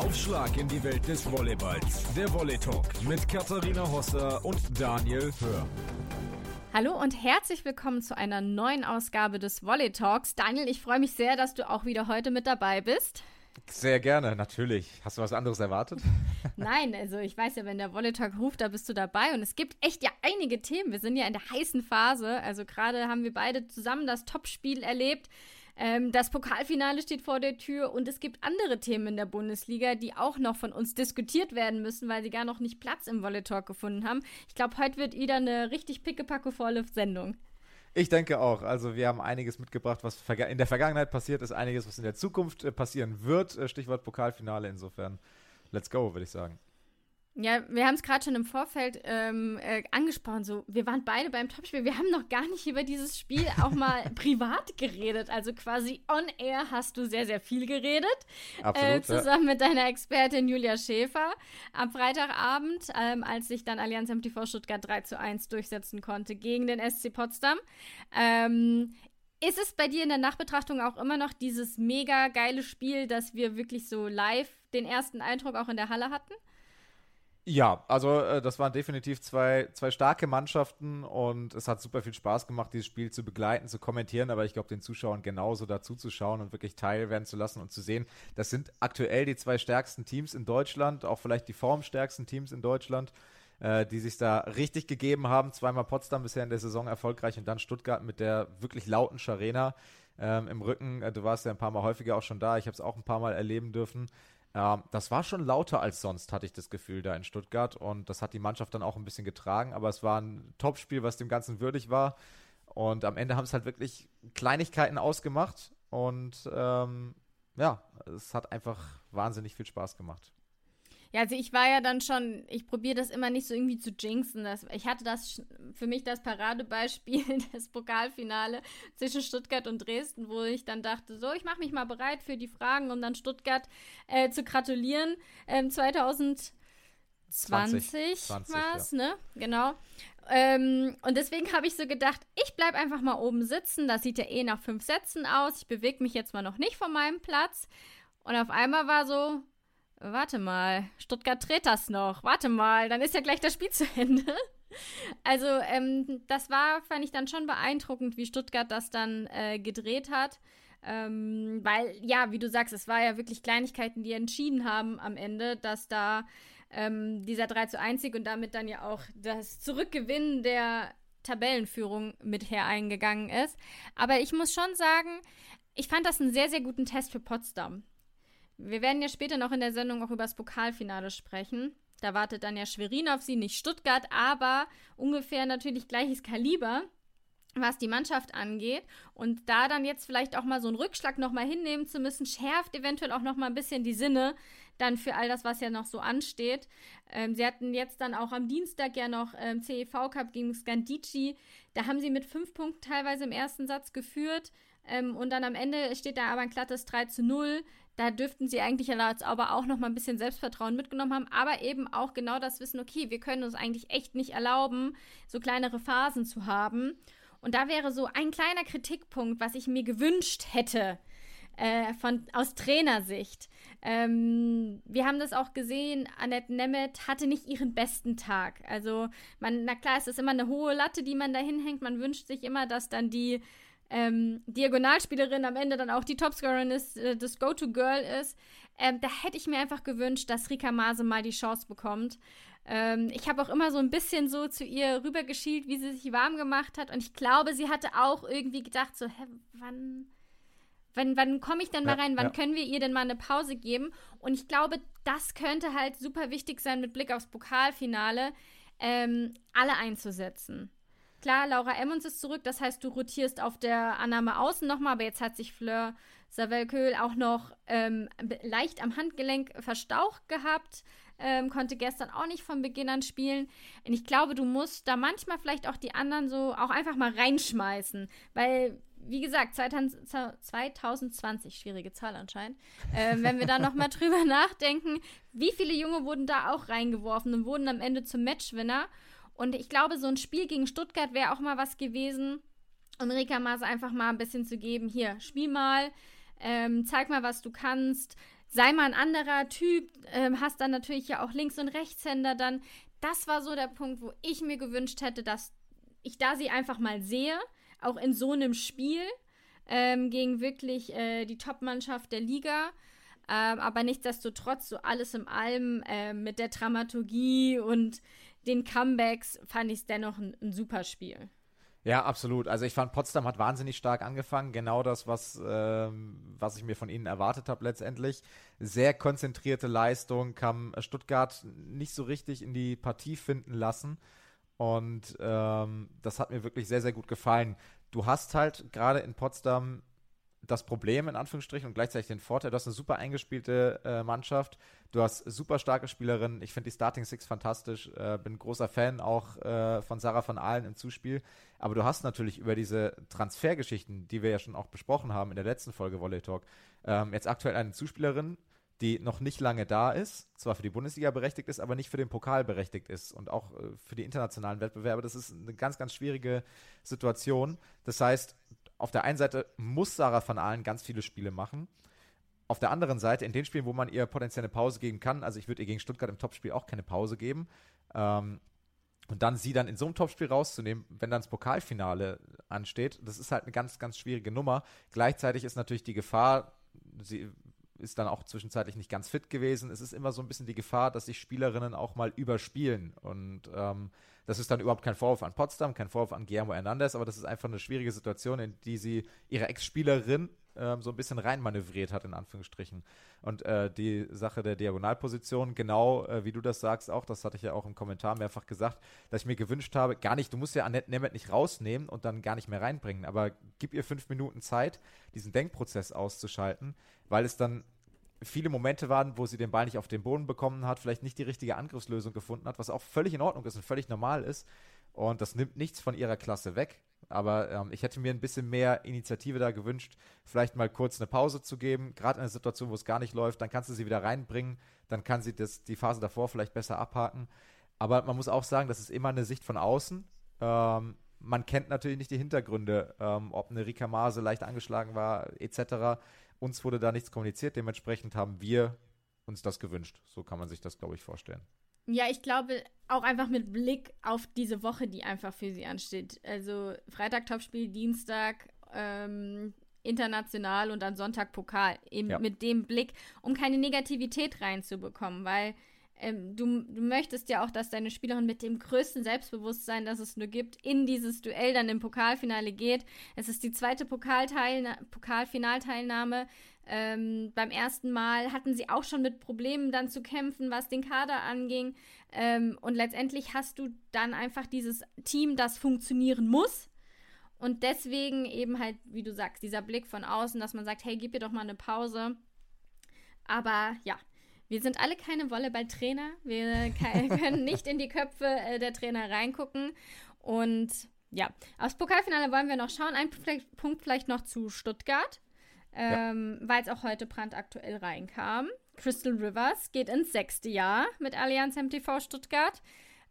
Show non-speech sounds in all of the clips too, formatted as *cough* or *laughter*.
Aufschlag in die Welt des Volleyballs. Der Volley Talk mit Katharina Hosser und Daniel Hör. Hallo und herzlich willkommen zu einer neuen Ausgabe des Volley Talks. Daniel, ich freue mich sehr, dass du auch wieder heute mit dabei bist. Sehr gerne, natürlich. Hast du was anderes erwartet? *laughs* Nein, also ich weiß ja, wenn der Volley Talk ruft, da bist du dabei. Und es gibt echt ja einige Themen. Wir sind ja in der heißen Phase. Also gerade haben wir beide zusammen das Topspiel erlebt. Ähm, das Pokalfinale steht vor der Tür und es gibt andere Themen in der Bundesliga, die auch noch von uns diskutiert werden müssen, weil sie gar noch nicht Platz im Volley Talk gefunden haben. Ich glaube, heute wird wieder eine richtig pickepackevolle Sendung. Ich denke auch. Also wir haben einiges mitgebracht, was in der Vergangenheit passiert ist, einiges, was in der Zukunft äh, passieren wird. Äh, Stichwort Pokalfinale. Insofern, let's go, würde ich sagen. Ja, wir haben es gerade schon im Vorfeld ähm, äh, angesprochen. So, wir waren beide beim Topspiel. Wir haben noch gar nicht über dieses Spiel auch mal *laughs* privat geredet. Also quasi on air hast du sehr, sehr viel geredet. Absolut, äh, zusammen ja. mit deiner Expertin Julia Schäfer am Freitagabend, ähm, als sich dann Allianz MTV Stuttgart 3 zu 1 durchsetzen konnte gegen den SC Potsdam. Ähm, ist es bei dir in der Nachbetrachtung auch immer noch dieses mega geile Spiel, dass wir wirklich so live den ersten Eindruck auch in der Halle hatten? Ja, also äh, das waren definitiv zwei, zwei starke Mannschaften und es hat super viel Spaß gemacht, dieses Spiel zu begleiten, zu kommentieren, aber ich glaube, den Zuschauern genauso dazu zu schauen und wirklich teil werden zu lassen und zu sehen, das sind aktuell die zwei stärksten Teams in Deutschland, auch vielleicht die formstärksten Teams in Deutschland, äh, die sich da richtig gegeben haben. Zweimal Potsdam bisher in der Saison erfolgreich und dann Stuttgart mit der wirklich lauten Scharena ähm, im Rücken. Äh, du warst ja ein paar Mal häufiger auch schon da, ich habe es auch ein paar Mal erleben dürfen. Ähm, das war schon lauter als sonst, hatte ich das Gefühl, da in Stuttgart. Und das hat die Mannschaft dann auch ein bisschen getragen. Aber es war ein Topspiel, was dem Ganzen würdig war. Und am Ende haben es halt wirklich Kleinigkeiten ausgemacht. Und ähm, ja, es hat einfach wahnsinnig viel Spaß gemacht. Ja, also ich war ja dann schon, ich probiere das immer nicht so irgendwie zu jinxen. Das, ich hatte das für mich das Paradebeispiel, *laughs* das Pokalfinale zwischen Stuttgart und Dresden, wo ich dann dachte, so, ich mache mich mal bereit für die Fragen, um dann Stuttgart äh, zu gratulieren. Ähm, 2020 war es, ja. ne? Genau. Ähm, und deswegen habe ich so gedacht, ich bleibe einfach mal oben sitzen. Das sieht ja eh nach fünf Sätzen aus. Ich bewege mich jetzt mal noch nicht von meinem Platz. Und auf einmal war so, Warte mal, Stuttgart dreht das noch. Warte mal, dann ist ja gleich das Spiel *laughs* zu Ende. Also, ähm, das war, fand ich dann schon beeindruckend, wie Stuttgart das dann äh, gedreht hat. Ähm, weil, ja, wie du sagst, es war ja wirklich Kleinigkeiten, die entschieden haben am Ende, dass da ähm, dieser 3 zu 1 Sieg und damit dann ja auch das Zurückgewinnen der Tabellenführung mit hereingegangen ist. Aber ich muss schon sagen, ich fand das einen sehr, sehr guten Test für Potsdam. Wir werden ja später noch in der Sendung auch über das Pokalfinale sprechen. Da wartet dann ja Schwerin auf sie, nicht Stuttgart, aber ungefähr natürlich gleiches Kaliber, was die Mannschaft angeht. Und da dann jetzt vielleicht auch mal so einen Rückschlag nochmal hinnehmen zu müssen, schärft eventuell auch nochmal ein bisschen die Sinne dann für all das, was ja noch so ansteht. Ähm, sie hatten jetzt dann auch am Dienstag ja noch ähm, CEV Cup gegen Scandici. Da haben sie mit fünf Punkten teilweise im ersten Satz geführt. Ähm, und dann am Ende steht da aber ein glattes 3 zu 0. Da dürften sie eigentlich aber auch noch mal ein bisschen Selbstvertrauen mitgenommen haben, aber eben auch genau das Wissen, okay, wir können uns eigentlich echt nicht erlauben, so kleinere Phasen zu haben. Und da wäre so ein kleiner Kritikpunkt, was ich mir gewünscht hätte, äh, von, aus Trainersicht. Ähm, wir haben das auch gesehen, Annette Nemeth hatte nicht ihren besten Tag. Also, man, na klar, es ist immer eine hohe Latte, die man da hinhängt. Man wünscht sich immer, dass dann die ähm, Diagonalspielerin am Ende dann auch die Topscorerin ist, äh, das Go-To-Girl ist. Ähm, da hätte ich mir einfach gewünscht, dass Rika Mase mal die Chance bekommt. Ähm, ich habe auch immer so ein bisschen so zu ihr rübergeschielt, wie sie sich warm gemacht hat. Und ich glaube, sie hatte auch irgendwie gedacht, so, hä, wann, wann, wann komme ich denn mal rein? Wann ja. können wir ihr denn mal eine Pause geben? Und ich glaube, das könnte halt super wichtig sein mit Blick aufs Pokalfinale, ähm, alle einzusetzen. Klar, Laura Emmons ist zurück, das heißt, du rotierst auf der Annahme außen nochmal, aber jetzt hat sich Fleur Savelköhl auch noch ähm, leicht am Handgelenk verstaucht gehabt, ähm, konnte gestern auch nicht von Beginn an spielen. Und ich glaube, du musst da manchmal vielleicht auch die anderen so auch einfach mal reinschmeißen, weil wie gesagt, 2020, schwierige Zahl anscheinend, äh, wenn wir da nochmal *laughs* drüber nachdenken, wie viele Junge wurden da auch reingeworfen und wurden am Ende zum Matchwinner. Und ich glaube, so ein Spiel gegen Stuttgart wäre auch mal was gewesen, um Rika Maas einfach mal ein bisschen zu geben. Hier, spiel mal, ähm, zeig mal, was du kannst. sei mal ein anderer Typ, äh, hast dann natürlich ja auch Links- und Rechtshänder dann. Das war so der Punkt, wo ich mir gewünscht hätte, dass ich da sie einfach mal sehe, auch in so einem Spiel ähm, gegen wirklich äh, die Top-Mannschaft der Liga. Ähm, aber nichtsdestotrotz, so alles im Allem äh, mit der Dramaturgie und den Comebacks fand ich es dennoch ein, ein super Spiel. Ja, absolut. Also ich fand, Potsdam hat wahnsinnig stark angefangen. Genau das, was, ähm, was ich mir von ihnen erwartet habe letztendlich. Sehr konzentrierte Leistung, kam Stuttgart nicht so richtig in die Partie finden lassen. Und ähm, das hat mir wirklich sehr, sehr gut gefallen. Du hast halt gerade in Potsdam das Problem in Anführungsstrichen und gleichzeitig den Vorteil, du hast eine super eingespielte äh, Mannschaft, du hast super starke Spielerinnen, ich finde die Starting Six fantastisch, äh, bin großer Fan auch äh, von Sarah von Ahlen im Zuspiel, aber du hast natürlich über diese Transfergeschichten, die wir ja schon auch besprochen haben in der letzten Folge Volley Talk, ähm, jetzt aktuell eine Zuspielerin, die noch nicht lange da ist, zwar für die Bundesliga berechtigt ist, aber nicht für den Pokal berechtigt ist und auch äh, für die internationalen Wettbewerbe. Das ist eine ganz, ganz schwierige Situation. Das heißt, auf der einen Seite muss Sarah van Aalen ganz viele Spiele machen. Auf der anderen Seite, in den Spielen, wo man ihr potenziell eine Pause geben kann, also ich würde ihr gegen Stuttgart im Topspiel auch keine Pause geben, ähm, und dann sie dann in so einem Topspiel rauszunehmen, wenn dann das Pokalfinale ansteht, das ist halt eine ganz, ganz schwierige Nummer. Gleichzeitig ist natürlich die Gefahr, sie ist dann auch zwischenzeitlich nicht ganz fit gewesen. Es ist immer so ein bisschen die Gefahr, dass sich Spielerinnen auch mal überspielen. Und ähm, das ist dann überhaupt kein Vorwurf an Potsdam, kein Vorwurf an Guillermo Hernandez, aber das ist einfach eine schwierige Situation, in die sie ihre Ex-Spielerin ähm, so ein bisschen reinmanövriert hat, in Anführungsstrichen. Und äh, die Sache der Diagonalposition, genau äh, wie du das sagst, auch, das hatte ich ja auch im Kommentar mehrfach gesagt, dass ich mir gewünscht habe, gar nicht, du musst ja Annette Nemeth nicht rausnehmen und dann gar nicht mehr reinbringen, aber gib ihr fünf Minuten Zeit, diesen Denkprozess auszuschalten, weil es dann viele Momente waren, wo sie den Ball nicht auf den Boden bekommen hat, vielleicht nicht die richtige Angriffslösung gefunden hat, was auch völlig in Ordnung ist und völlig normal ist. Und das nimmt nichts von ihrer Klasse weg. Aber ähm, ich hätte mir ein bisschen mehr Initiative da gewünscht, vielleicht mal kurz eine Pause zu geben, gerade in einer Situation, wo es gar nicht läuft, dann kannst du sie wieder reinbringen, dann kann sie das, die Phase davor vielleicht besser abhaken. Aber man muss auch sagen, das ist immer eine Sicht von außen. Ähm, man kennt natürlich nicht die Hintergründe, ähm, ob eine Rika Mase leicht angeschlagen war, etc. Uns wurde da nichts kommuniziert, dementsprechend haben wir uns das gewünscht. So kann man sich das, glaube ich, vorstellen. Ja, ich glaube auch einfach mit Blick auf diese Woche, die einfach für sie ansteht. Also Freitag Topspiel, Dienstag ähm, international und dann Sonntag Pokal. Eben ja. mit dem Blick, um keine Negativität reinzubekommen, weil ähm, du, du möchtest ja auch, dass deine Spielerin mit dem größten Selbstbewusstsein, das es nur gibt, in dieses Duell dann im Pokalfinale geht. Es ist die zweite Pokalfinalteilnahme. Ähm, beim ersten Mal hatten sie auch schon mit Problemen dann zu kämpfen, was den Kader anging. Ähm, und letztendlich hast du dann einfach dieses Team, das funktionieren muss. Und deswegen eben halt, wie du sagst, dieser Blick von außen, dass man sagt, hey, gib ihr doch mal eine Pause. Aber ja, wir sind alle keine Volleyballtrainer. Wir *laughs* können nicht in die Köpfe äh, der Trainer reingucken. Und ja, aufs Pokalfinale wollen wir noch schauen. Ein Punkt vielleicht noch zu Stuttgart ähm, ja. weil es auch heute brandaktuell reinkam. Crystal Rivers geht ins sechste Jahr mit Allianz MTV Stuttgart.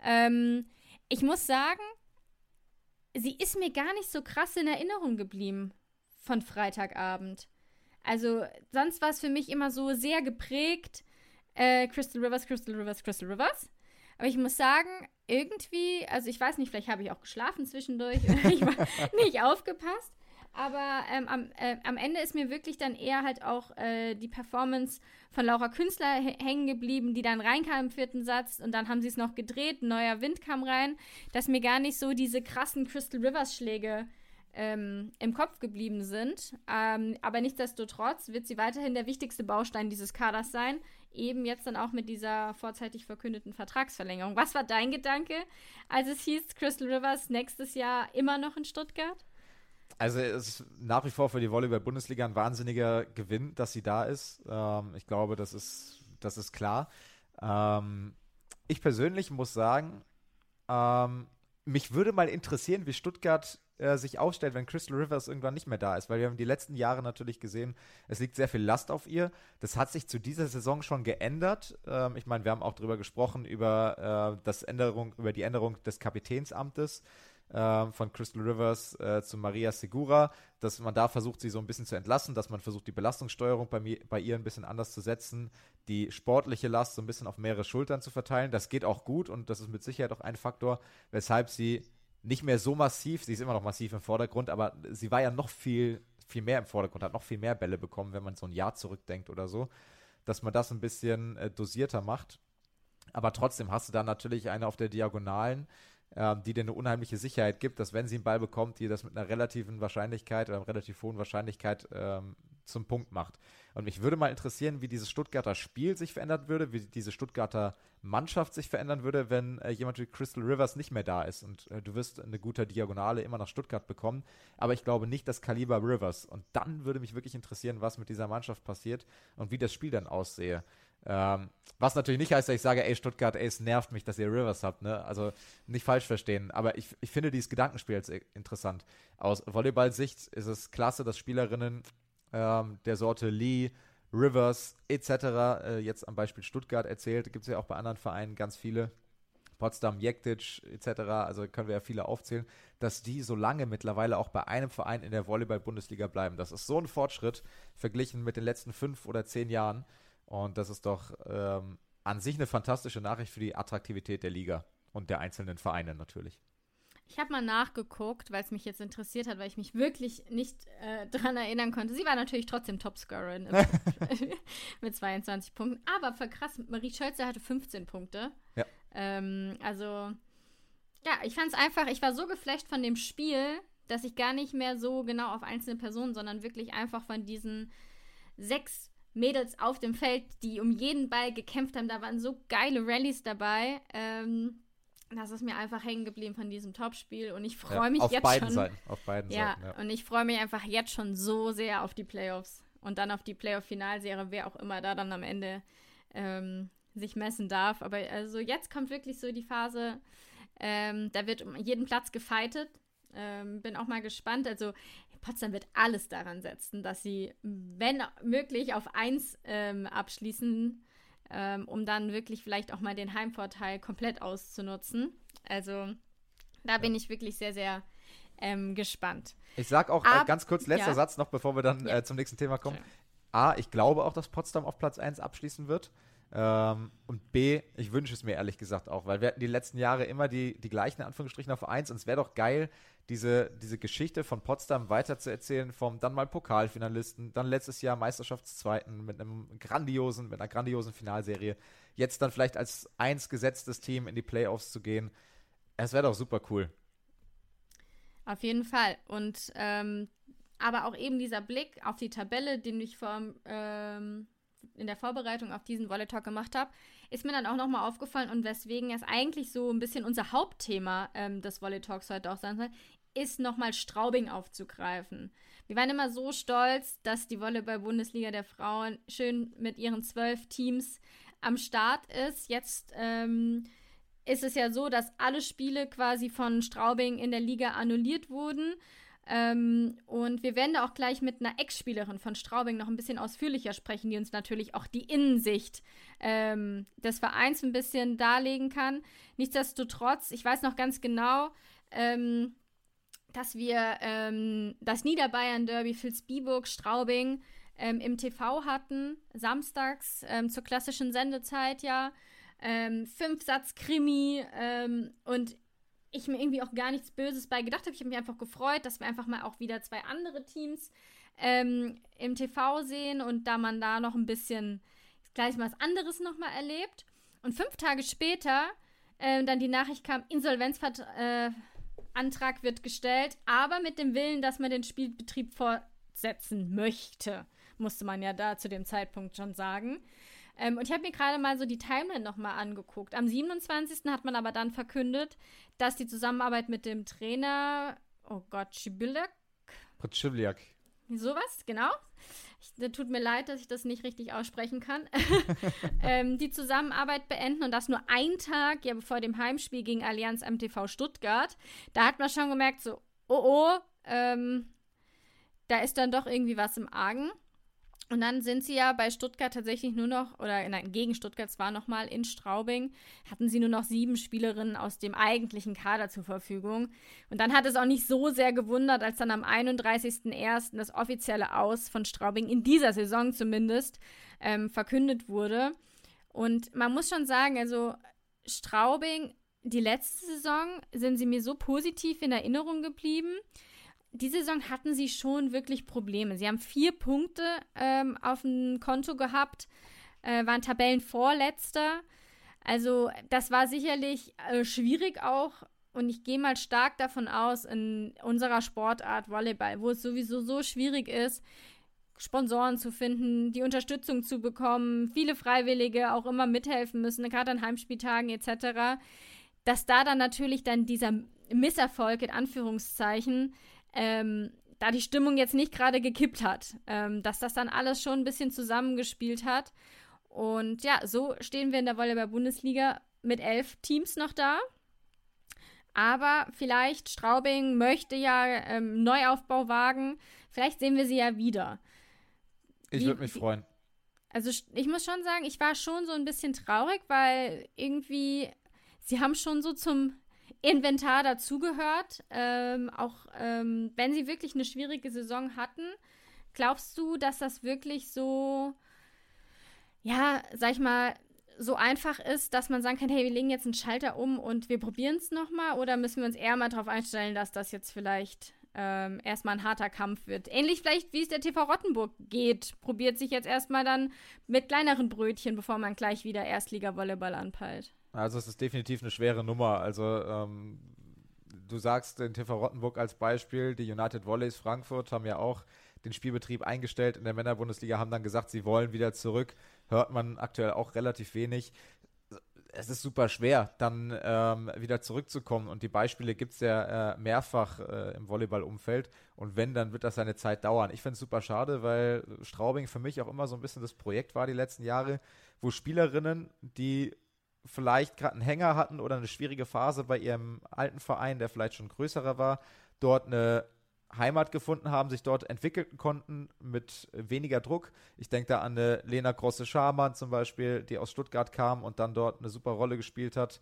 Ähm, ich muss sagen, sie ist mir gar nicht so krass in Erinnerung geblieben von Freitagabend. Also, sonst war es für mich immer so sehr geprägt. Äh, Crystal Rivers, Crystal Rivers, Crystal Rivers. Aber ich muss sagen, irgendwie, also ich weiß nicht, vielleicht habe ich auch geschlafen zwischendurch ich war *laughs* nicht aufgepasst. Aber ähm, am, äh, am, Ende ist mir wirklich dann eher halt auch äh, die Performance von Laura Künstler hängen geblieben, die dann reinkam im vierten Satz und dann haben sie es noch gedreht, neuer Wind kam rein, dass mir gar nicht so diese krassen Crystal Rivers Schläge ähm, im Kopf geblieben sind. Ähm, aber nichtsdestotrotz wird sie weiterhin der wichtigste Baustein dieses Kaders sein. Eben jetzt dann auch mit dieser vorzeitig verkündeten Vertragsverlängerung. Was war dein Gedanke, als es hieß, Crystal Rivers nächstes Jahr immer noch in Stuttgart? Also es ist nach wie vor für die Volleyball-Bundesliga ein wahnsinniger Gewinn, dass sie da ist. Ähm, ich glaube, das ist, das ist klar. Ähm, ich persönlich muss sagen, ähm, mich würde mal interessieren, wie Stuttgart äh, sich aufstellt, wenn Crystal Rivers irgendwann nicht mehr da ist, weil wir haben die letzten Jahre natürlich gesehen, es liegt sehr viel Last auf ihr. Das hat sich zu dieser Saison schon geändert. Ähm, ich meine, wir haben auch darüber gesprochen über, äh, das Änderung, über die Änderung des Kapitänsamtes äh, von Crystal Rivers äh, zu Maria Segura, dass man da versucht, sie so ein bisschen zu entlassen, dass man versucht, die Belastungssteuerung bei, mir, bei ihr ein bisschen anders zu setzen, die sportliche Last so ein bisschen auf mehrere Schultern zu verteilen. Das geht auch gut und das ist mit Sicherheit auch ein Faktor, weshalb sie nicht mehr so massiv, sie ist immer noch massiv im Vordergrund, aber sie war ja noch viel, viel mehr im Vordergrund, hat noch viel mehr Bälle bekommen, wenn man so ein Jahr zurückdenkt oder so, dass man das ein bisschen äh, dosierter macht. Aber trotzdem hast du dann natürlich eine auf der Diagonalen, äh, die dir eine unheimliche Sicherheit gibt, dass wenn sie einen Ball bekommt, die das mit einer relativen Wahrscheinlichkeit oder einer relativ hohen Wahrscheinlichkeit ähm, zum Punkt macht. Und mich würde mal interessieren, wie dieses Stuttgarter Spiel sich verändert würde, wie diese Stuttgarter Mannschaft sich verändern würde, wenn äh, jemand wie Crystal Rivers nicht mehr da ist. Und äh, du wirst eine gute Diagonale immer nach Stuttgart bekommen. Aber ich glaube nicht das Kaliber Rivers. Und dann würde mich wirklich interessieren, was mit dieser Mannschaft passiert und wie das Spiel dann aussehe. Ähm, was natürlich nicht heißt, dass ich sage, ey, Stuttgart, ey, es nervt mich, dass ihr Rivers habt, ne? Also nicht falsch verstehen. Aber ich, ich finde dieses Gedankenspiel jetzt interessant. Aus Volleyball-Sicht ist es klasse, dass Spielerinnen ähm, der Sorte Lee, Rivers etc., äh, jetzt am Beispiel Stuttgart erzählt, gibt es ja auch bei anderen Vereinen ganz viele, Potsdam, Jektic etc., also können wir ja viele aufzählen, dass die so lange mittlerweile auch bei einem Verein in der Volleyball-Bundesliga bleiben. Das ist so ein Fortschritt verglichen mit den letzten fünf oder zehn Jahren. Und das ist doch ähm, an sich eine fantastische Nachricht für die Attraktivität der Liga und der einzelnen Vereine natürlich. Ich habe mal nachgeguckt, weil es mich jetzt interessiert hat, weil ich mich wirklich nicht äh, *laughs* daran erinnern konnte. Sie war natürlich trotzdem Topscorerin *laughs* mit 22 Punkten. Aber für krass, Marie Schölzer hatte 15 Punkte. Ja. Ähm, also, ja, ich fand es einfach, ich war so geflecht von dem Spiel, dass ich gar nicht mehr so genau auf einzelne Personen, sondern wirklich einfach von diesen sechs Mädels auf dem Feld, die um jeden Ball gekämpft haben. Da waren so geile Rallyes dabei. Ähm, das ist mir einfach hängen geblieben von diesem Topspiel und ich freue ja, mich auf jetzt beiden schon. Seiten, auf beiden ja, Seiten. Ja, und ich freue mich einfach jetzt schon so sehr auf die Playoffs und dann auf die Playoff-Finalserie, wer auch immer da dann am Ende ähm, sich messen darf. Aber also jetzt kommt wirklich so die Phase, ähm, da wird um jeden Platz gefeitet. Ähm, bin auch mal gespannt. Also Potsdam wird alles daran setzen, dass sie, wenn möglich, auf 1 ähm, abschließen ähm, um dann wirklich vielleicht auch mal den Heimvorteil komplett auszunutzen. Also da bin ich wirklich sehr, sehr ähm, gespannt. Ich sag auch Ab, äh, ganz kurz, letzter ja. Satz noch, bevor wir dann ja. äh, zum nächsten Thema kommen. A, ich glaube auch, dass Potsdam auf Platz 1 abschließen wird. Ähm, und B, ich wünsche es mir ehrlich gesagt auch, weil wir hatten die letzten Jahre immer die, die gleichen Anführungsstrichen auf 1 und es wäre doch geil, diese, diese Geschichte von Potsdam weiterzuerzählen, vom dann mal Pokalfinalisten, dann letztes Jahr Meisterschaftszweiten mit einem grandiosen, mit einer grandiosen Finalserie, jetzt dann vielleicht als eins gesetztes Team in die Playoffs zu gehen. Es wäre doch super cool. Auf jeden Fall. Und ähm, aber auch eben dieser Blick auf die Tabelle, den ich vor, ähm, in der Vorbereitung auf diesen Volley Talk gemacht habe, ist mir dann auch nochmal aufgefallen und weswegen es eigentlich so ein bisschen unser Hauptthema ähm, des Volley Talks heute auch sein soll, ist nochmal Straubing aufzugreifen. Wir waren immer so stolz, dass die Volleyball-Bundesliga der Frauen schön mit ihren zwölf Teams am Start ist. Jetzt ähm, ist es ja so, dass alle Spiele quasi von Straubing in der Liga annulliert wurden. Ähm, und wir werden da auch gleich mit einer Ex-Spielerin von Straubing noch ein bisschen ausführlicher sprechen, die uns natürlich auch die Innensicht ähm, des Vereins ein bisschen darlegen kann. Nichtsdestotrotz, ich weiß noch ganz genau, ähm, dass wir ähm, das Niederbayern-Derby Vilsbiburg, Straubing ähm, im TV hatten, samstags ähm, zur klassischen Sendezeit, ja. Ähm, fünf Satz Krimi ähm, und ich mir irgendwie auch gar nichts Böses bei gedacht habe. Ich habe mich einfach gefreut, dass wir einfach mal auch wieder zwei andere Teams ähm, im TV sehen und da man da noch ein bisschen gleich mal was anderes nochmal erlebt. Und fünf Tage später äh, dann die Nachricht kam, Insolvenzvertrag. Antrag wird gestellt, aber mit dem Willen, dass man den Spielbetrieb fortsetzen möchte, musste man ja da zu dem Zeitpunkt schon sagen. Ähm, und ich habe mir gerade mal so die Timeline nochmal angeguckt. Am 27. hat man aber dann verkündet, dass die Zusammenarbeit mit dem Trainer, oh Gott, Schibilak. Potschibliak. Sowas, genau. Ich, tut mir leid, dass ich das nicht richtig aussprechen kann. *laughs* ähm, die Zusammenarbeit beenden und das nur ein Tag, ja, bevor dem Heimspiel gegen Allianz MTV Stuttgart. Da hat man schon gemerkt, so, oh oh, ähm, da ist dann doch irgendwie was im Argen. Und dann sind sie ja bei Stuttgart tatsächlich nur noch, oder nein, gegen Stuttgart zwar nochmal in Straubing, hatten sie nur noch sieben Spielerinnen aus dem eigentlichen Kader zur Verfügung. Und dann hat es auch nicht so sehr gewundert, als dann am 31.01. das offizielle Aus von Straubing in dieser Saison zumindest ähm, verkündet wurde. Und man muss schon sagen, also Straubing, die letzte Saison sind sie mir so positiv in Erinnerung geblieben die Saison hatten sie schon wirklich Probleme. Sie haben vier Punkte ähm, auf dem Konto gehabt, äh, waren Tabellenvorletzter. Also das war sicherlich äh, schwierig auch. Und ich gehe mal stark davon aus, in unserer Sportart Volleyball, wo es sowieso so schwierig ist, Sponsoren zu finden, die Unterstützung zu bekommen, viele Freiwillige auch immer mithelfen müssen, gerade an Heimspieltagen etc., dass da dann natürlich dann dieser Misserfolg in Anführungszeichen ähm, da die Stimmung jetzt nicht gerade gekippt hat, ähm, dass das dann alles schon ein bisschen zusammengespielt hat. Und ja, so stehen wir in der Volleyball-Bundesliga mit elf Teams noch da. Aber vielleicht Straubing möchte ja ähm, Neuaufbau wagen. Vielleicht sehen wir sie ja wieder. Ich würde mich freuen. Also ich muss schon sagen, ich war schon so ein bisschen traurig, weil irgendwie sie haben schon so zum Inventar dazugehört. Ähm, auch ähm, wenn sie wirklich eine schwierige Saison hatten, glaubst du, dass das wirklich so, ja, sag ich mal, so einfach ist, dass man sagen kann, hey, wir legen jetzt einen Schalter um und wir probieren es nochmal? Oder müssen wir uns eher mal darauf einstellen, dass das jetzt vielleicht ähm, erstmal ein harter Kampf wird? Ähnlich vielleicht, wie es der TV Rottenburg geht. Probiert sich jetzt erstmal dann mit kleineren Brötchen, bevor man gleich wieder Erstliga-Volleyball anpeilt. Also es ist definitiv eine schwere Nummer. Also ähm, du sagst den TV Rottenburg als Beispiel, die United Volleys Frankfurt haben ja auch den Spielbetrieb eingestellt in der Männerbundesliga, haben dann gesagt, sie wollen wieder zurück. Hört man aktuell auch relativ wenig. Es ist super schwer, dann ähm, wieder zurückzukommen. Und die Beispiele gibt es ja äh, mehrfach äh, im Volleyball-Umfeld. Und wenn, dann wird das seine Zeit dauern. Ich finde es super schade, weil Straubing für mich auch immer so ein bisschen das Projekt war die letzten Jahre, wo Spielerinnen, die vielleicht gerade einen Hänger hatten oder eine schwierige Phase bei ihrem alten Verein, der vielleicht schon größerer war, dort eine Heimat gefunden haben, sich dort entwickeln konnten mit weniger Druck. Ich denke da an eine Lena Grosse-Scharmann zum Beispiel, die aus Stuttgart kam und dann dort eine super Rolle gespielt hat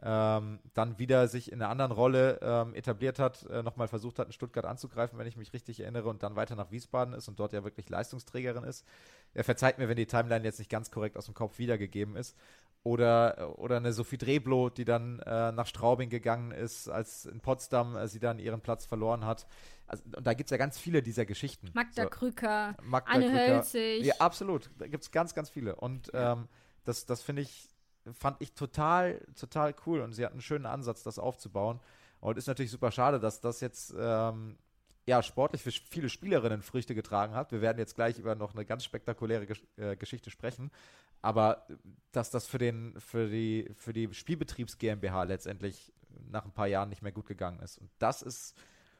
ähm, dann wieder sich in einer anderen Rolle ähm, etabliert hat, äh, nochmal versucht hat, in Stuttgart anzugreifen, wenn ich mich richtig erinnere, und dann weiter nach Wiesbaden ist und dort ja wirklich Leistungsträgerin ist. Er verzeiht mir, wenn die Timeline jetzt nicht ganz korrekt aus dem Kopf wiedergegeben ist. Oder, oder eine Sophie Drehblo, die dann äh, nach Straubing gegangen ist, als in Potsdam äh, sie dann ihren Platz verloren hat. Also, und da gibt es ja ganz viele dieser Geschichten. Magda so, Krücker, Magda Anne Krücker. Hölzig. Ja, absolut. Da gibt es ganz, ganz viele. Und ähm, das, das finde ich fand ich total, total cool und sie hat einen schönen Ansatz, das aufzubauen. Und ist natürlich super schade, dass das jetzt ähm, ja, sportlich für viele Spielerinnen Früchte getragen hat. Wir werden jetzt gleich über noch eine ganz spektakuläre Gesch äh, Geschichte sprechen. Aber dass das für, den, für die, für die Spielbetriebs GmbH letztendlich nach ein paar Jahren nicht mehr gut gegangen ist. Und das ist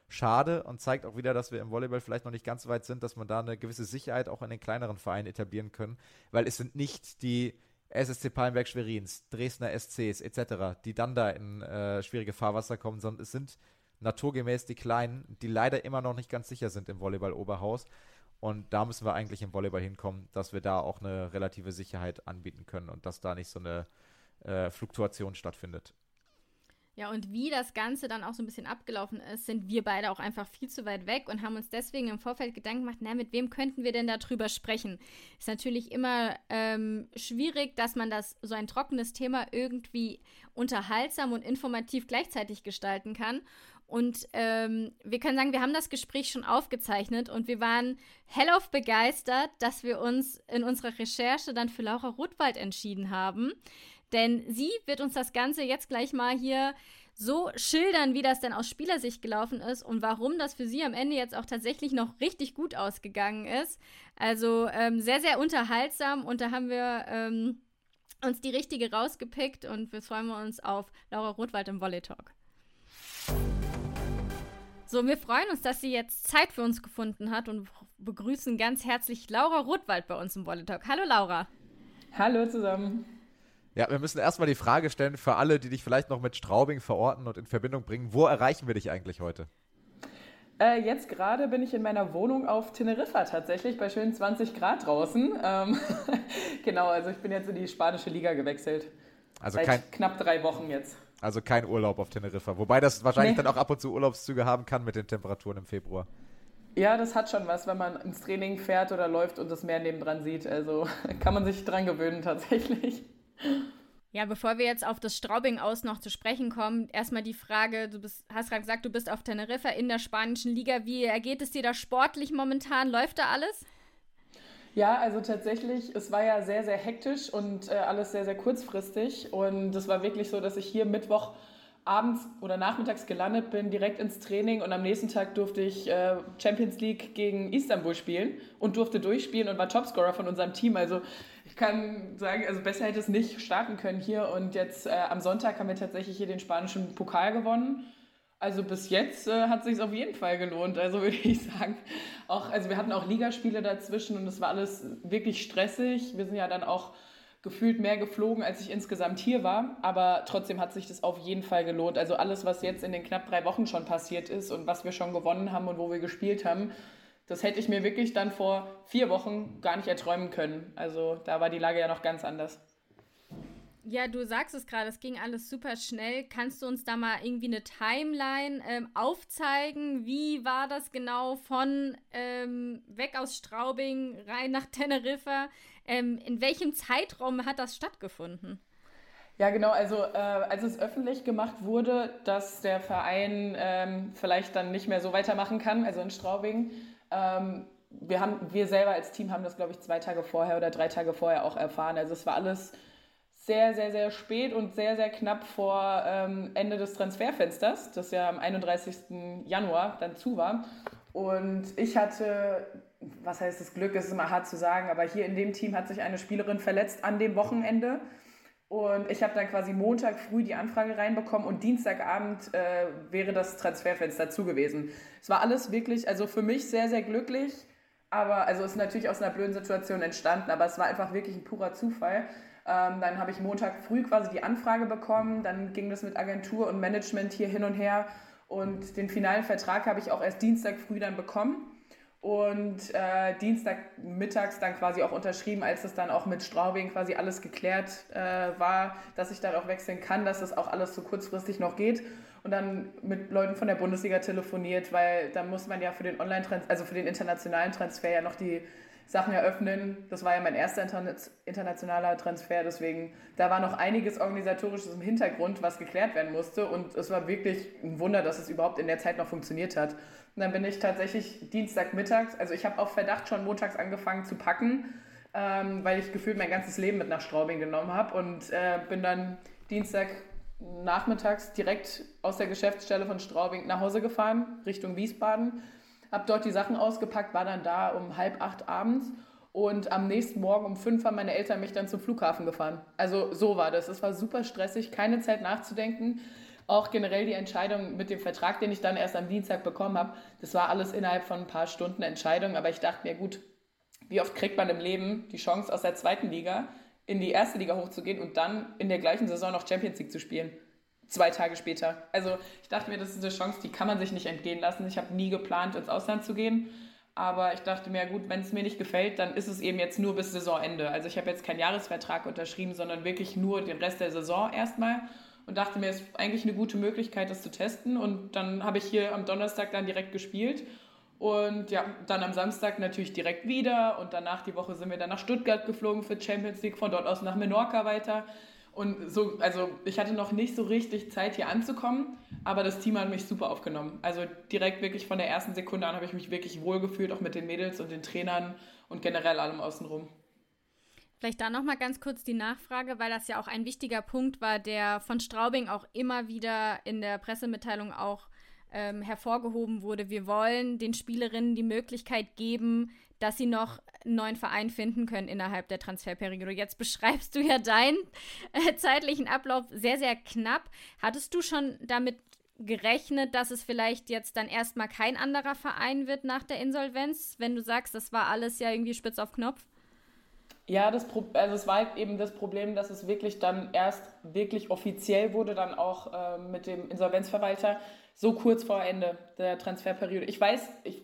schade und zeigt auch wieder, dass wir im Volleyball vielleicht noch nicht ganz weit sind, dass man da eine gewisse Sicherheit auch in den kleineren Vereinen etablieren können. Weil es sind nicht die SSC Palmberg Schwerins, Dresdner SCs etc., die dann da in äh, schwierige Fahrwasser kommen, sondern es sind naturgemäß die Kleinen, die leider immer noch nicht ganz sicher sind im Volleyball Oberhaus. Und da müssen wir eigentlich im Volleyball hinkommen, dass wir da auch eine relative Sicherheit anbieten können und dass da nicht so eine äh, Fluktuation stattfindet. Ja, und wie das Ganze dann auch so ein bisschen abgelaufen ist, sind wir beide auch einfach viel zu weit weg und haben uns deswegen im Vorfeld Gedanken gemacht, na, mit wem könnten wir denn darüber sprechen? Ist natürlich immer ähm, schwierig, dass man das so ein trockenes Thema irgendwie unterhaltsam und informativ gleichzeitig gestalten kann. Und ähm, wir können sagen, wir haben das Gespräch schon aufgezeichnet und wir waren hellauf begeistert, dass wir uns in unserer Recherche dann für Laura Rothwald entschieden haben. Denn sie wird uns das Ganze jetzt gleich mal hier so schildern, wie das denn aus Spielersicht gelaufen ist und warum das für sie am Ende jetzt auch tatsächlich noch richtig gut ausgegangen ist. Also ähm, sehr, sehr unterhaltsam und da haben wir ähm, uns die richtige rausgepickt und wir freuen uns auf Laura Rothwald im Volley Talk. So, wir freuen uns, dass sie jetzt Zeit für uns gefunden hat und begrüßen ganz herzlich Laura Rothwald bei uns im Volley Talk. Hallo Laura. Hallo zusammen. Ja, wir müssen erstmal die Frage stellen für alle, die dich vielleicht noch mit Straubing verorten und in Verbindung bringen. Wo erreichen wir dich eigentlich heute? Äh, jetzt gerade bin ich in meiner Wohnung auf Teneriffa tatsächlich, bei schönen 20 Grad draußen. Ähm, *laughs* genau, also ich bin jetzt in die spanische Liga gewechselt. Also Seit kein, knapp drei Wochen jetzt. Also kein Urlaub auf Teneriffa. Wobei das wahrscheinlich nee. dann auch ab und zu Urlaubszüge haben kann mit den Temperaturen im Februar. Ja, das hat schon was, wenn man ins Training fährt oder läuft und das Meer nebendran sieht. Also *laughs* kann man sich dran gewöhnen tatsächlich. Ja, bevor wir jetzt auf das Straubing aus noch zu sprechen kommen, erstmal die Frage, du bist, hast gerade gesagt, du bist auf Teneriffa in der spanischen Liga. Wie ergeht es dir da sportlich momentan? Läuft da alles? Ja, also tatsächlich, es war ja sehr, sehr hektisch und äh, alles sehr, sehr kurzfristig. Und es war wirklich so, dass ich hier Mittwoch abends oder nachmittags gelandet bin, direkt ins Training und am nächsten Tag durfte ich äh, Champions League gegen Istanbul spielen und durfte durchspielen und war Topscorer von unserem Team. Also ich kann sagen, also besser hätte es nicht starten können hier und jetzt äh, am Sonntag haben wir tatsächlich hier den spanischen Pokal gewonnen. Also bis jetzt äh, hat sich auf jeden Fall gelohnt. Also *laughs* würde ich sagen, auch also wir hatten auch Ligaspiele dazwischen und es war alles wirklich stressig. Wir sind ja dann auch gefühlt mehr geflogen, als ich insgesamt hier war. Aber trotzdem hat sich das auf jeden Fall gelohnt. Also alles, was jetzt in den knapp drei Wochen schon passiert ist und was wir schon gewonnen haben und wo wir gespielt haben, das hätte ich mir wirklich dann vor vier Wochen gar nicht erträumen können. Also da war die Lage ja noch ganz anders. Ja, du sagst es gerade, es ging alles super schnell. Kannst du uns da mal irgendwie eine Timeline ähm, aufzeigen? Wie war das genau von ähm, weg aus Straubing rein nach Teneriffa? Ähm, in welchem Zeitraum hat das stattgefunden? Ja, genau. Also äh, als es öffentlich gemacht wurde, dass der Verein ähm, vielleicht dann nicht mehr so weitermachen kann, also in Straubing, ähm, wir, haben, wir selber als Team haben das, glaube ich, zwei Tage vorher oder drei Tage vorher auch erfahren. Also es war alles sehr, sehr, sehr spät und sehr, sehr knapp vor ähm, Ende des Transferfensters, das ja am 31. Januar dann zu war. Und ich hatte was heißt das Glück, ist immer hart zu sagen, aber hier in dem Team hat sich eine Spielerin verletzt an dem Wochenende. Und ich habe dann quasi Montag früh die Anfrage reinbekommen und Dienstagabend äh, wäre das Transferfenster zu gewesen. Es war alles wirklich, also für mich sehr, sehr glücklich, aber also ist natürlich aus einer blöden Situation entstanden, aber es war einfach wirklich ein purer Zufall. Ähm, dann habe ich Montag früh quasi die Anfrage bekommen, dann ging das mit Agentur und Management hier hin und her. Und den finalen Vertrag habe ich auch erst Dienstag früh dann bekommen. Und äh, Dienstag mittags dann quasi auch unterschrieben, als es dann auch mit Straubing quasi alles geklärt äh, war, dass ich dann auch wechseln kann, dass das auch alles so kurzfristig noch geht. Und dann mit Leuten von der Bundesliga telefoniert, weil dann muss man ja für den Online, also für den internationalen Transfer ja noch die Sachen eröffnen. Das war ja mein erster internationaler Transfer, deswegen da war noch einiges organisatorisches im Hintergrund, was geklärt werden musste. Und es war wirklich ein Wunder, dass es überhaupt in der Zeit noch funktioniert hat. Und dann bin ich tatsächlich Dienstagmittags, also ich habe auf Verdacht schon montags angefangen zu packen, ähm, weil ich gefühlt mein ganzes Leben mit nach Straubing genommen habe und äh, bin dann Dienstag nachmittags direkt aus der Geschäftsstelle von Straubing nach Hause gefahren, Richtung Wiesbaden habe dort die Sachen ausgepackt, war dann da um halb acht abends und am nächsten Morgen um fünf haben meine Eltern mich dann zum Flughafen gefahren. Also so war das. Es war super stressig, keine Zeit nachzudenken. Auch generell die Entscheidung mit dem Vertrag, den ich dann erst am Dienstag bekommen habe, das war alles innerhalb von ein paar Stunden Entscheidung. Aber ich dachte mir, gut, wie oft kriegt man im Leben die Chance aus der zweiten Liga in die erste Liga hochzugehen und dann in der gleichen Saison noch Champions League zu spielen? Zwei Tage später. Also ich dachte mir, das ist eine Chance, die kann man sich nicht entgehen lassen. Ich habe nie geplant, ins Ausland zu gehen. Aber ich dachte mir, gut, wenn es mir nicht gefällt, dann ist es eben jetzt nur bis Saisonende. Also ich habe jetzt keinen Jahresvertrag unterschrieben, sondern wirklich nur den Rest der Saison erstmal. Und dachte mir, es ist eigentlich eine gute Möglichkeit, das zu testen. Und dann habe ich hier am Donnerstag dann direkt gespielt. Und ja, dann am Samstag natürlich direkt wieder. Und danach die Woche sind wir dann nach Stuttgart geflogen für Champions League, von dort aus nach Menorca weiter. Und so, also ich hatte noch nicht so richtig Zeit hier anzukommen, aber das Team hat mich super aufgenommen. Also direkt wirklich von der ersten Sekunde an habe ich mich wirklich wohlgefühlt, auch mit den Mädels und den Trainern und generell allem außenrum. Vielleicht da nochmal ganz kurz die Nachfrage, weil das ja auch ein wichtiger Punkt war, der von Straubing auch immer wieder in der Pressemitteilung auch ähm, hervorgehoben wurde. Wir wollen den Spielerinnen die Möglichkeit geben, dass sie noch einen neuen Verein finden können innerhalb der Transferperiode. Jetzt beschreibst du ja deinen äh, zeitlichen Ablauf sehr, sehr knapp. Hattest du schon damit gerechnet, dass es vielleicht jetzt dann erstmal kein anderer Verein wird nach der Insolvenz, wenn du sagst, das war alles ja irgendwie spitz auf Knopf? Ja, das also es war halt eben das Problem, dass es wirklich dann erst wirklich offiziell wurde, dann auch äh, mit dem Insolvenzverwalter, so kurz vor Ende der Transferperiode. Ich weiß, ich,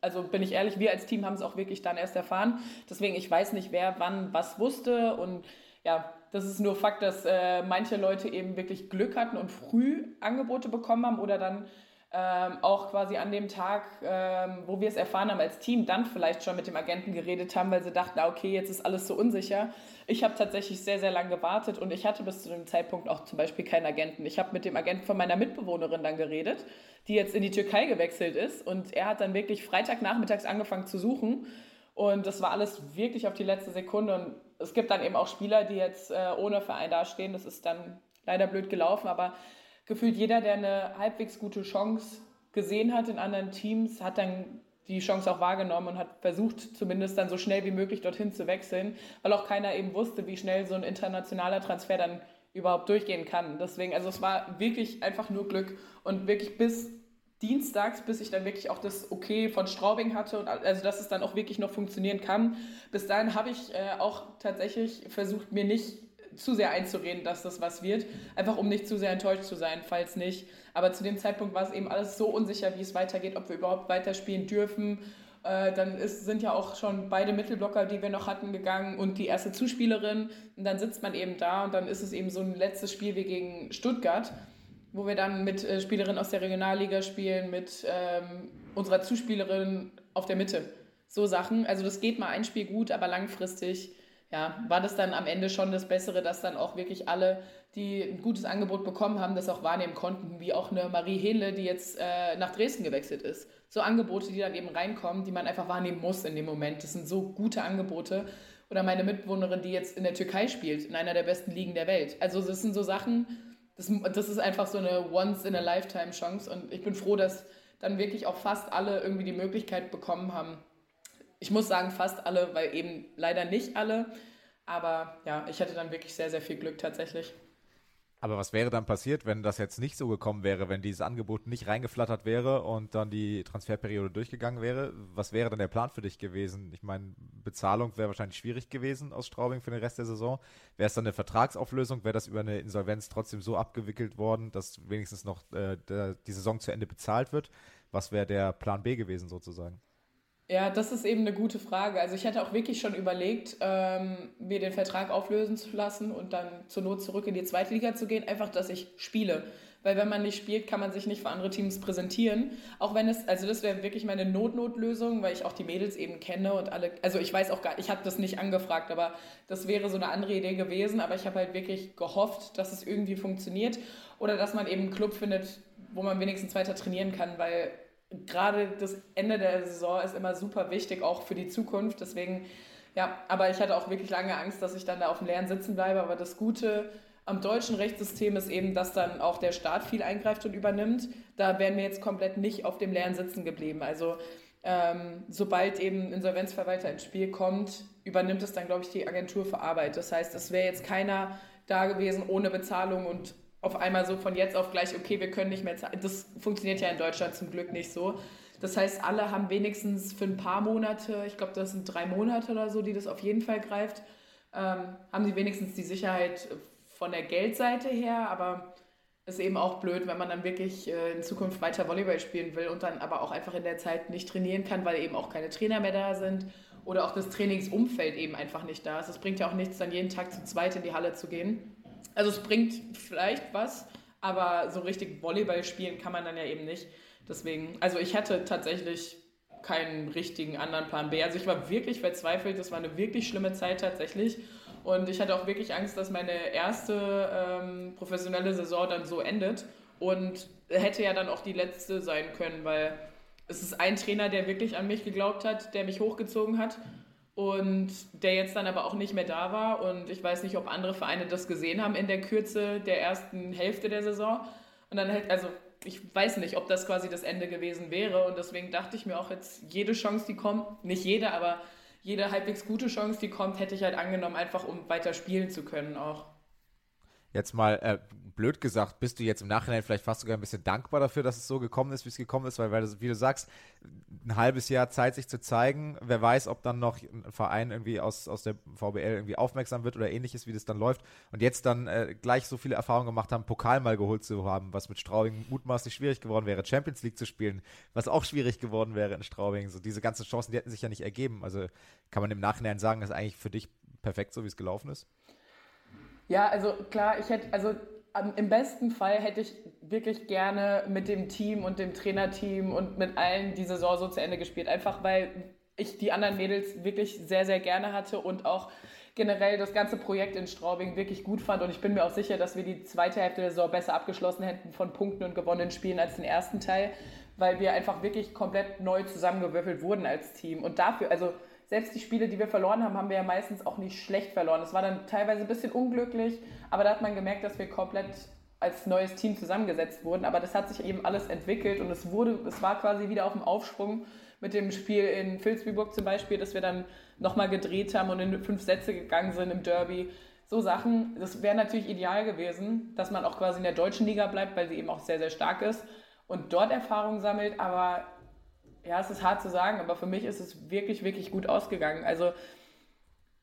also bin ich ehrlich, wir als Team haben es auch wirklich dann erst erfahren. Deswegen, ich weiß nicht, wer wann was wusste. Und ja, das ist nur Fakt, dass äh, manche Leute eben wirklich Glück hatten und früh Angebote bekommen haben oder dann ähm, auch quasi an dem Tag, ähm, wo wir es erfahren haben als Team, dann vielleicht schon mit dem Agenten geredet haben, weil sie dachten, ah, okay, jetzt ist alles so unsicher. Ich habe tatsächlich sehr, sehr lange gewartet und ich hatte bis zu dem Zeitpunkt auch zum Beispiel keinen Agenten. Ich habe mit dem Agenten von meiner Mitbewohnerin dann geredet, die jetzt in die Türkei gewechselt ist und er hat dann wirklich Freitagnachmittags angefangen zu suchen und das war alles wirklich auf die letzte Sekunde und es gibt dann eben auch Spieler, die jetzt äh, ohne Verein dastehen. Das ist dann leider blöd gelaufen, aber gefühlt jeder, der eine halbwegs gute Chance gesehen hat in anderen Teams, hat dann die Chance auch wahrgenommen und hat versucht, zumindest dann so schnell wie möglich dorthin zu wechseln, weil auch keiner eben wusste, wie schnell so ein internationaler Transfer dann überhaupt durchgehen kann. Deswegen, also es war wirklich einfach nur Glück und wirklich bis dienstags, bis ich dann wirklich auch das Okay von Straubing hatte und also dass es dann auch wirklich noch funktionieren kann. Bis dahin habe ich äh, auch tatsächlich versucht, mir nicht zu sehr einzureden, dass das was wird, einfach um nicht zu sehr enttäuscht zu sein, falls nicht. Aber zu dem Zeitpunkt war es eben alles so unsicher, wie es weitergeht, ob wir überhaupt weiterspielen dürfen. Äh, dann ist, sind ja auch schon beide Mittelblocker, die wir noch hatten, gegangen und die erste Zuspielerin. Und dann sitzt man eben da und dann ist es eben so ein letztes Spiel wie gegen Stuttgart, wo wir dann mit äh, Spielerinnen aus der Regionalliga spielen, mit ähm, unserer Zuspielerin auf der Mitte. So Sachen. Also das geht mal ein Spiel gut, aber langfristig ja, war das dann am Ende schon das Bessere, dass dann auch wirklich alle, die ein gutes Angebot bekommen haben, das auch wahrnehmen konnten, wie auch eine Marie Hehle, die jetzt äh, nach Dresden gewechselt ist. So Angebote, die dann eben reinkommen, die man einfach wahrnehmen muss in dem Moment. Das sind so gute Angebote. Oder meine Mitbewohnerin, die jetzt in der Türkei spielt, in einer der besten Ligen der Welt. Also das sind so Sachen, das, das ist einfach so eine Once-in-a-Lifetime-Chance. Und ich bin froh, dass dann wirklich auch fast alle irgendwie die Möglichkeit bekommen haben, ich muss sagen, fast alle, weil eben leider nicht alle. Aber ja, ich hatte dann wirklich sehr, sehr viel Glück tatsächlich. Aber was wäre dann passiert, wenn das jetzt nicht so gekommen wäre, wenn dieses Angebot nicht reingeflattert wäre und dann die Transferperiode durchgegangen wäre? Was wäre dann der Plan für dich gewesen? Ich meine, Bezahlung wäre wahrscheinlich schwierig gewesen aus Straubing für den Rest der Saison. Wäre es dann eine Vertragsauflösung? Wäre das über eine Insolvenz trotzdem so abgewickelt worden, dass wenigstens noch äh, der, die Saison zu Ende bezahlt wird? Was wäre der Plan B gewesen sozusagen? Ja, das ist eben eine gute Frage. Also ich hätte auch wirklich schon überlegt, ähm, mir den Vertrag auflösen zu lassen und dann zur Not zurück in die zweite Liga zu gehen, einfach, dass ich spiele. Weil wenn man nicht spielt, kann man sich nicht für andere Teams präsentieren. Auch wenn es, also das wäre wirklich meine Not-Not-Lösung, weil ich auch die Mädels eben kenne und alle, also ich weiß auch gar, ich habe das nicht angefragt, aber das wäre so eine andere Idee gewesen. Aber ich habe halt wirklich gehofft, dass es irgendwie funktioniert oder dass man eben einen Club findet, wo man wenigstens weiter trainieren kann, weil gerade das Ende der Saison ist immer super wichtig, auch für die Zukunft. Deswegen, ja, aber ich hatte auch wirklich lange Angst, dass ich dann da auf dem leeren Sitzen bleibe. Aber das Gute am deutschen Rechtssystem ist eben, dass dann auch der Staat viel eingreift und übernimmt. Da wären wir jetzt komplett nicht auf dem leeren Sitzen geblieben. Also ähm, sobald eben Insolvenzverwalter ins Spiel kommt, übernimmt es dann, glaube ich, die Agentur für Arbeit. Das heißt, es wäre jetzt keiner da gewesen ohne Bezahlung und auf einmal so von jetzt auf gleich, okay, wir können nicht mehr zahlen. Das funktioniert ja in Deutschland zum Glück nicht so. Das heißt, alle haben wenigstens für ein paar Monate, ich glaube, das sind drei Monate oder so, die das auf jeden Fall greift, ähm, haben sie wenigstens die Sicherheit von der Geldseite her, aber ist eben auch blöd, wenn man dann wirklich äh, in Zukunft weiter Volleyball spielen will und dann aber auch einfach in der Zeit nicht trainieren kann, weil eben auch keine Trainer mehr da sind oder auch das Trainingsumfeld eben einfach nicht da ist. Es bringt ja auch nichts, dann jeden Tag zu zweit in die Halle zu gehen. Also es bringt vielleicht was, aber so richtig Volleyball spielen kann man dann ja eben nicht. Deswegen, also ich hatte tatsächlich keinen richtigen anderen Plan B. Also ich war wirklich verzweifelt, das war eine wirklich schlimme Zeit tatsächlich. Und ich hatte auch wirklich Angst, dass meine erste ähm, professionelle Saison dann so endet. Und hätte ja dann auch die letzte sein können, weil es ist ein Trainer, der wirklich an mich geglaubt hat, der mich hochgezogen hat und der jetzt dann aber auch nicht mehr da war. Und ich weiß nicht, ob andere Vereine das gesehen haben in der Kürze der ersten Hälfte der Saison. Und dann halt, also ich weiß nicht, ob das quasi das Ende gewesen wäre. Und deswegen dachte ich mir auch jetzt, jede Chance, die kommt, nicht jede, aber jede halbwegs gute Chance, die kommt, hätte ich halt angenommen, einfach um weiter spielen zu können auch. Jetzt mal äh, blöd gesagt, bist du jetzt im Nachhinein vielleicht fast sogar ein bisschen dankbar dafür, dass es so gekommen ist, wie es gekommen ist, weil, weil wie du sagst, ein halbes Jahr Zeit, sich zu zeigen. Wer weiß, ob dann noch ein Verein irgendwie aus, aus der VBL irgendwie aufmerksam wird oder ähnliches, wie das dann läuft. Und jetzt dann äh, gleich so viele Erfahrungen gemacht haben, Pokal mal geholt zu haben, was mit Straubing mutmaßlich schwierig geworden wäre, Champions League zu spielen, was auch schwierig geworden wäre in Straubing. So diese ganzen Chancen, die hätten sich ja nicht ergeben. Also kann man im Nachhinein sagen, dass eigentlich für dich perfekt so, wie es gelaufen ist? Ja, also klar, ich hätte, also im besten Fall hätte ich wirklich gerne mit dem Team und dem Trainerteam und mit allen die Saison so zu Ende gespielt. Einfach weil ich die anderen Mädels wirklich sehr, sehr gerne hatte und auch generell das ganze Projekt in Straubing wirklich gut fand. Und ich bin mir auch sicher, dass wir die zweite Hälfte der Saison besser abgeschlossen hätten von Punkten und gewonnenen Spielen als den ersten Teil, weil wir einfach wirklich komplett neu zusammengewürfelt wurden als Team. Und dafür, also selbst die Spiele, die wir verloren haben, haben wir ja meistens auch nicht schlecht verloren. Es war dann teilweise ein bisschen unglücklich, aber da hat man gemerkt, dass wir komplett als neues Team zusammengesetzt wurden. Aber das hat sich eben alles entwickelt und es wurde, es war quasi wieder auf dem Aufschwung mit dem Spiel in Vilsbiburg zum Beispiel, dass wir dann nochmal gedreht haben und in fünf Sätze gegangen sind im Derby. So Sachen, das wäre natürlich ideal gewesen, dass man auch quasi in der deutschen Liga bleibt, weil sie eben auch sehr, sehr stark ist und dort Erfahrung sammelt. Aber ja, es ist hart zu sagen, aber für mich ist es wirklich, wirklich gut ausgegangen. Also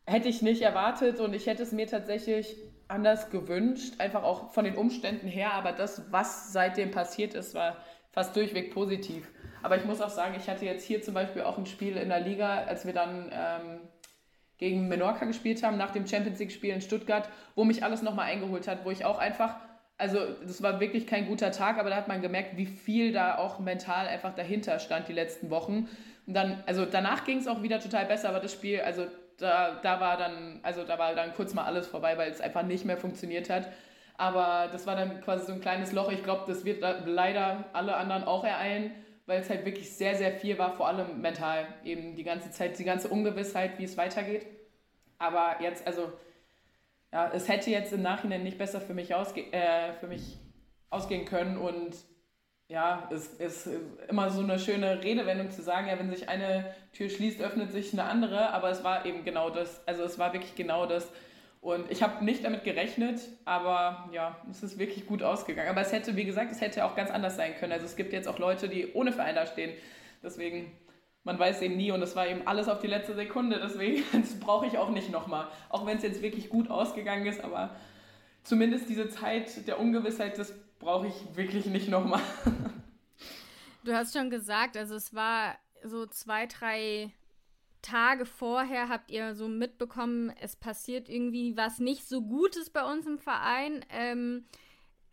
hätte ich nicht erwartet und ich hätte es mir tatsächlich anders gewünscht, einfach auch von den Umständen her, aber das, was seitdem passiert ist, war fast durchweg positiv. Aber ich muss auch sagen, ich hatte jetzt hier zum Beispiel auch ein Spiel in der Liga, als wir dann ähm, gegen Menorca gespielt haben, nach dem Champions League-Spiel in Stuttgart, wo mich alles nochmal eingeholt hat, wo ich auch einfach also das war wirklich kein guter Tag, aber da hat man gemerkt, wie viel da auch mental einfach dahinter stand die letzten Wochen. Und dann, also danach ging es auch wieder total besser, aber das Spiel, also da, da war dann, also da war dann kurz mal alles vorbei, weil es einfach nicht mehr funktioniert hat. Aber das war dann quasi so ein kleines Loch. Ich glaube, das wird leider alle anderen auch ereilen, weil es halt wirklich sehr, sehr viel war, vor allem mental. Eben die ganze Zeit, die ganze Ungewissheit, wie es weitergeht. Aber jetzt, also ja, es hätte jetzt im Nachhinein nicht besser für mich, ausge äh, für mich ausgehen können und ja, es ist immer so eine schöne Redewendung zu sagen, ja, wenn sich eine Tür schließt, öffnet sich eine andere, aber es war eben genau das, also es war wirklich genau das. Und ich habe nicht damit gerechnet, aber ja, es ist wirklich gut ausgegangen. Aber es hätte, wie gesagt, es hätte auch ganz anders sein können. Also es gibt jetzt auch Leute, die ohne Verein da stehen. Deswegen man weiß eben nie und es war eben alles auf die letzte Sekunde, deswegen *laughs* brauche ich auch nicht nochmal. Auch wenn es jetzt wirklich gut ausgegangen ist, aber zumindest diese Zeit der Ungewissheit, das brauche ich wirklich nicht nochmal. Du hast schon gesagt, also es war so zwei, drei Tage vorher habt ihr so mitbekommen, es passiert irgendwie was nicht so Gutes bei uns im Verein. Ähm,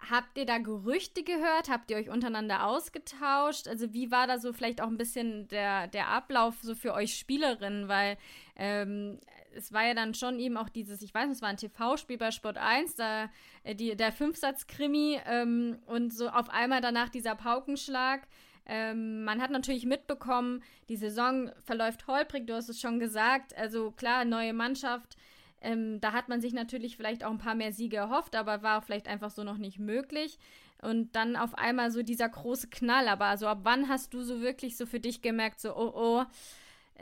Habt ihr da Gerüchte gehört? Habt ihr euch untereinander ausgetauscht? Also wie war da so vielleicht auch ein bisschen der, der Ablauf so für euch Spielerinnen? Weil ähm, es war ja dann schon eben auch dieses, ich weiß nicht, es war ein TV-Spiel bei Sport 1, da, äh, die, der Fünfsatz-Krimi ähm, und so auf einmal danach dieser Paukenschlag. Ähm, man hat natürlich mitbekommen, die Saison verläuft holprig, du hast es schon gesagt. Also klar, neue Mannschaft, ähm, da hat man sich natürlich vielleicht auch ein paar mehr Siege erhofft, aber war vielleicht einfach so noch nicht möglich. Und dann auf einmal so dieser große Knall. Aber also ab wann hast du so wirklich so für dich gemerkt, so, oh, oh,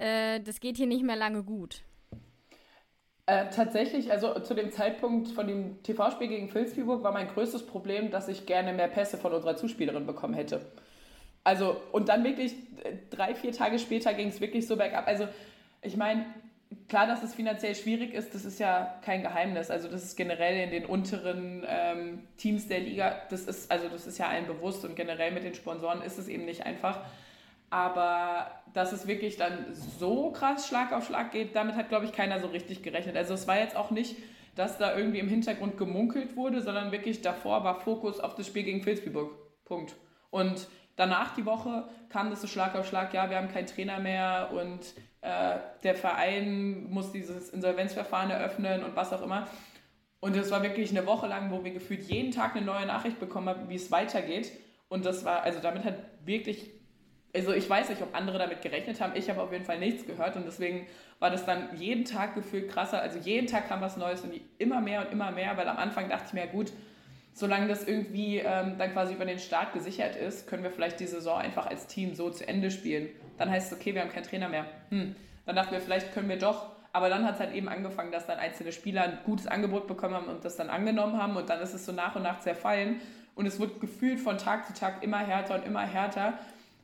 äh, das geht hier nicht mehr lange gut? Äh, tatsächlich, also zu dem Zeitpunkt von dem TV-Spiel gegen Vilsbiburg war mein größtes Problem, dass ich gerne mehr Pässe von unserer Zuspielerin bekommen hätte. Also, und dann wirklich äh, drei, vier Tage später ging es wirklich so bergab. Also, ich meine, klar, dass es finanziell schwierig ist, das ist ja kein Geheimnis. Also das ist generell in den unteren ähm, Teams der Liga, das ist, also das ist ja allen bewusst und generell mit den Sponsoren ist es eben nicht einfach. Aber dass es wirklich dann so krass Schlag auf Schlag geht, damit hat, glaube ich, keiner so richtig gerechnet. Also es war jetzt auch nicht, dass da irgendwie im Hintergrund gemunkelt wurde, sondern wirklich davor war Fokus auf das Spiel gegen Vilsbiburg. Punkt. Und danach die Woche kam das so Schlag auf Schlag, ja, wir haben keinen Trainer mehr und äh, der Verein muss dieses Insolvenzverfahren eröffnen und was auch immer. Und es war wirklich eine Woche lang, wo wir gefühlt jeden Tag eine neue Nachricht bekommen haben, wie es weitergeht. Und das war, also damit hat wirklich, also ich weiß nicht, ob andere damit gerechnet haben. Ich habe auf jeden Fall nichts gehört und deswegen war das dann jeden Tag gefühlt krasser. Also jeden Tag kam was Neues und immer mehr und immer mehr, weil am Anfang dachte ich mir, gut, solange das irgendwie ähm, dann quasi über den Start gesichert ist, können wir vielleicht die Saison einfach als Team so zu Ende spielen. Dann heißt es, okay, wir haben keinen Trainer mehr. Hm. Dann dachten wir, vielleicht können wir doch Aber dann hat es halt eben angefangen, dass dann einzelne Spieler ein gutes Angebot bekommen haben und das dann angenommen haben und dann ist es so nach und nach zerfallen und es wird gefühlt von Tag zu Tag immer härter und immer härter.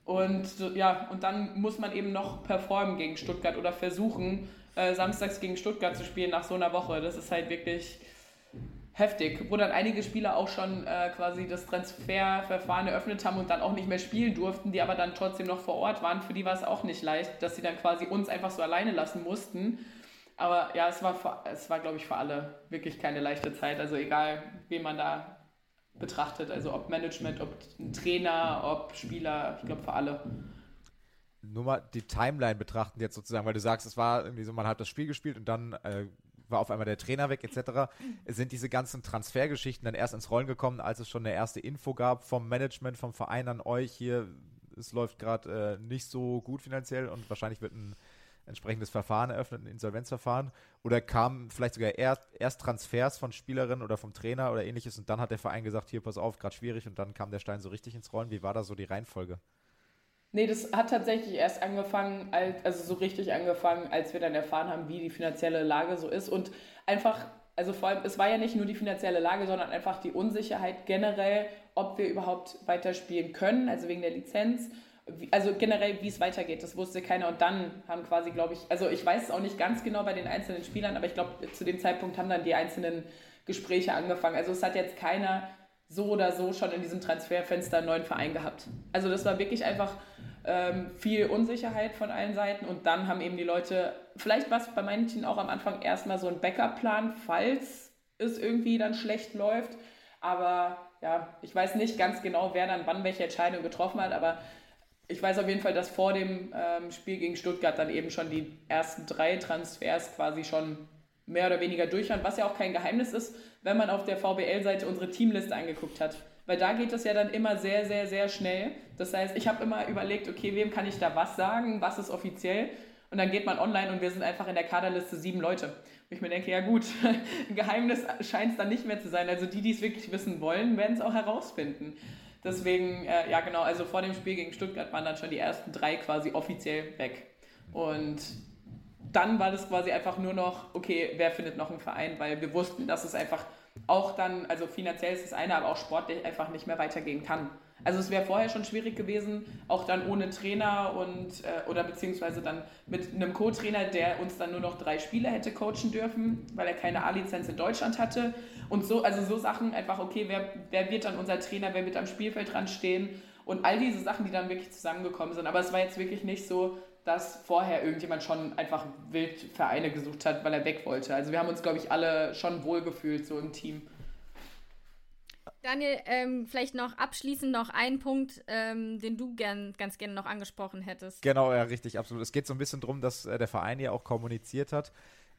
Und ja, und dann muss man eben noch performen gegen Stuttgart oder versuchen, äh, samstags gegen Stuttgart zu spielen nach so einer Woche. Das ist halt wirklich heftig, wo dann einige Spieler auch schon äh, quasi das Transferverfahren eröffnet haben und dann auch nicht mehr spielen durften, die aber dann trotzdem noch vor Ort waren. Für die war es auch nicht leicht, dass sie dann quasi uns einfach so alleine lassen mussten. Aber ja, es war, es war glaube ich, für alle wirklich keine leichte Zeit. Also egal, wen man da betrachtet, also ob Management, ob Trainer, ob Spieler, ich glaube für alle. Nur mal die Timeline betrachten jetzt sozusagen, weil du sagst, es war irgendwie so, man hat das Spiel gespielt und dann äh, war auf einmal der Trainer weg etc. Sind diese ganzen Transfergeschichten dann erst ins Rollen gekommen, als es schon eine erste Info gab vom Management, vom Verein an euch hier, es läuft gerade äh, nicht so gut finanziell und wahrscheinlich wird ein entsprechendes Verfahren eröffnet, ein Insolvenzverfahren? Oder kamen vielleicht sogar erst, erst Transfers von Spielerinnen oder vom Trainer oder ähnliches und dann hat der Verein gesagt, hier, pass auf, gerade schwierig und dann kam der Stein so richtig ins Rollen? Wie war da so die Reihenfolge? Nee, das hat tatsächlich erst angefangen, also so richtig angefangen, als wir dann erfahren haben, wie die finanzielle Lage so ist. Und einfach, also vor allem, es war ja nicht nur die finanzielle Lage, sondern einfach die Unsicherheit generell, ob wir überhaupt weiterspielen können, also wegen der Lizenz. Also generell, wie es weitergeht, das wusste keiner. Und dann haben quasi, glaube ich, also ich weiß es auch nicht ganz genau bei den einzelnen Spielern, aber ich glaube, zu dem Zeitpunkt haben dann die einzelnen Gespräche angefangen. Also es hat jetzt keiner so oder so schon in diesem Transferfenster einen neuen Verein gehabt. Also das war wirklich einfach ähm, viel Unsicherheit von allen Seiten und dann haben eben die Leute, vielleicht war es bei manchen auch am Anfang erstmal so ein Backup-Plan, falls es irgendwie dann schlecht läuft. Aber ja, ich weiß nicht ganz genau, wer dann wann welche Entscheidung getroffen hat, aber ich weiß auf jeden Fall, dass vor dem ähm, Spiel gegen Stuttgart dann eben schon die ersten drei Transfers quasi schon mehr oder weniger durch waren, was ja auch kein Geheimnis ist, wenn man auf der VBL-Seite unsere Teamliste angeguckt hat. Weil da geht es ja dann immer sehr, sehr, sehr schnell. Das heißt, ich habe immer überlegt, okay, wem kann ich da was sagen, was ist offiziell? Und dann geht man online und wir sind einfach in der Kaderliste sieben Leute. Und ich mir denke, ja gut, *laughs* ein Geheimnis scheint es dann nicht mehr zu sein. Also die, die es wirklich wissen wollen, werden es auch herausfinden. Deswegen, äh, ja genau, also vor dem Spiel gegen Stuttgart waren dann schon die ersten drei quasi offiziell weg. Und dann war das quasi einfach nur noch, okay, wer findet noch einen Verein, weil wir wussten, dass es einfach auch dann, also finanziell ist das eine, aber auch sportlich einfach nicht mehr weitergehen kann. Also es wäre vorher schon schwierig gewesen, auch dann ohne Trainer und äh, oder beziehungsweise dann mit einem Co-Trainer, der uns dann nur noch drei Spieler hätte coachen dürfen, weil er keine A-Lizenz in Deutschland hatte. Und so, also so Sachen einfach, okay, wer, wer wird dann unser Trainer, wer wird am Spielfeld dran stehen und all diese Sachen, die dann wirklich zusammengekommen sind. Aber es war jetzt wirklich nicht so, dass vorher irgendjemand schon einfach wild Vereine gesucht hat, weil er weg wollte. Also wir haben uns, glaube ich, alle schon wohlgefühlt so im Team. Daniel, ähm, vielleicht noch abschließend noch ein Punkt, ähm, den du gern, ganz gerne noch angesprochen hättest. Genau, ja, richtig, absolut. Es geht so ein bisschen darum, dass äh, der Verein ja auch kommuniziert hat.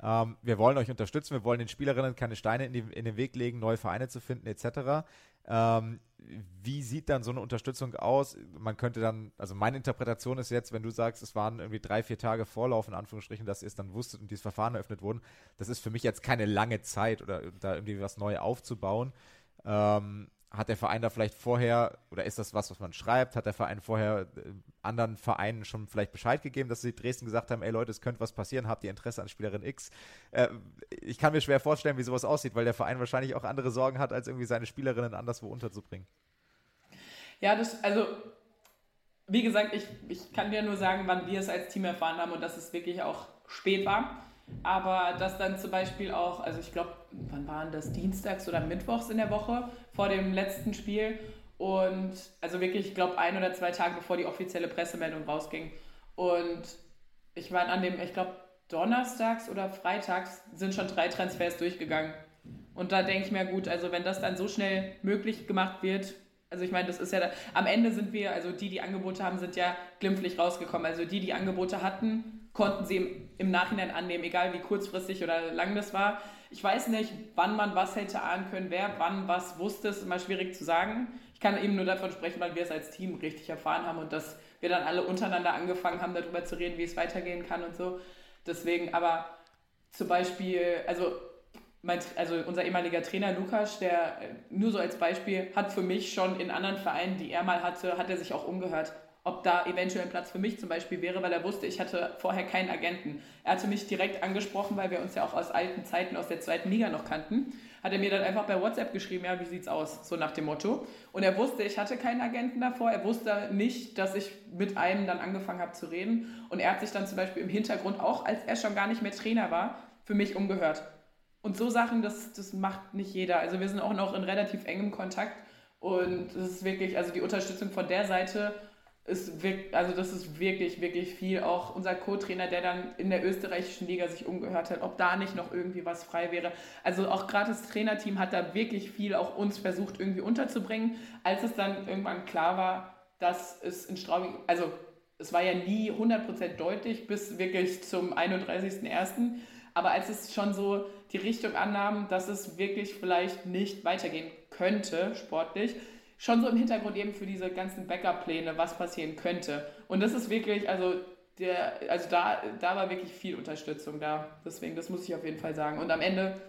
Ähm, wir wollen euch unterstützen, wir wollen den Spielerinnen keine Steine in, die, in den Weg legen, neue Vereine zu finden, etc. Ähm, wie sieht dann so eine Unterstützung aus? Man könnte dann, also meine Interpretation ist jetzt, wenn du sagst, es waren irgendwie drei, vier Tage Vorlauf, in Anführungsstrichen, dass ihr es dann wusstet und dieses Verfahren eröffnet wurden, das ist für mich jetzt keine lange Zeit oder da irgendwie was neu aufzubauen. Ähm, hat der Verein da vielleicht vorher, oder ist das was, was man schreibt, hat der Verein vorher äh, anderen Vereinen schon vielleicht Bescheid gegeben, dass sie Dresden gesagt haben, ey Leute, es könnte was passieren, habt ihr Interesse an Spielerin X? Äh, ich kann mir schwer vorstellen, wie sowas aussieht, weil der Verein wahrscheinlich auch andere Sorgen hat, als irgendwie seine Spielerinnen anderswo unterzubringen. Ja, das, also, wie gesagt, ich, ich kann dir nur sagen, wann wir es als Team erfahren haben und dass es wirklich auch spät war. Aber dass dann zum Beispiel auch, also ich glaube, wann waren das? Dienstags oder Mittwochs in der Woche vor dem letzten Spiel. Und also wirklich, ich glaube, ein oder zwei Tage bevor die offizielle Pressemeldung rausging. Und ich war an dem, ich glaube, donnerstags oder freitags sind schon drei Transfers durchgegangen. Und da denke ich mir, gut, also wenn das dann so schnell möglich gemacht wird, also ich meine, das ist ja, da, am Ende sind wir, also die, die Angebote haben, sind ja glimpflich rausgekommen. Also die, die Angebote hatten, konnten sie im, Nachhinein annehmen, egal wie kurzfristig oder lang das war. Ich weiß nicht, wann man was hätte ahnen können, wer wann was wusste, ist immer schwierig zu sagen. Ich kann eben nur davon sprechen, weil wir es als Team richtig erfahren haben und dass wir dann alle untereinander angefangen haben, darüber zu reden, wie es weitergehen kann und so. Deswegen, aber zum Beispiel, also, mein, also unser ehemaliger Trainer Lukas, der nur so als Beispiel hat für mich schon in anderen Vereinen, die er mal hatte, hat er sich auch umgehört ob da eventuell ein Platz für mich zum Beispiel wäre, weil er wusste, ich hatte vorher keinen Agenten. Er hatte mich direkt angesprochen, weil wir uns ja auch aus alten Zeiten aus der zweiten Liga noch kannten. Hat er mir dann einfach bei WhatsApp geschrieben, ja, wie sieht's aus? So nach dem Motto. Und er wusste, ich hatte keinen Agenten davor. Er wusste nicht, dass ich mit einem dann angefangen habe zu reden. Und er hat sich dann zum Beispiel im Hintergrund auch, als er schon gar nicht mehr Trainer war, für mich umgehört. Und so Sachen, das, das macht nicht jeder. Also wir sind auch noch in relativ engem Kontakt. Und es ist wirklich, also die Unterstützung von der Seite ist wirklich, also das ist wirklich, wirklich viel. Auch unser Co-Trainer, der dann in der österreichischen Liga sich umgehört hat, ob da nicht noch irgendwie was frei wäre. Also auch gerade das Trainerteam hat da wirklich viel auch uns versucht irgendwie unterzubringen. Als es dann irgendwann klar war, dass es in Straubing, also es war ja nie 100% deutlich bis wirklich zum 31.01., aber als es schon so die Richtung annahm, dass es wirklich vielleicht nicht weitergehen könnte, sportlich, schon so im Hintergrund eben für diese ganzen Backup-Pläne, was passieren könnte. Und das ist wirklich, also der, also da, da war wirklich viel Unterstützung da. Deswegen, das muss ich auf jeden Fall sagen. Und am Ende,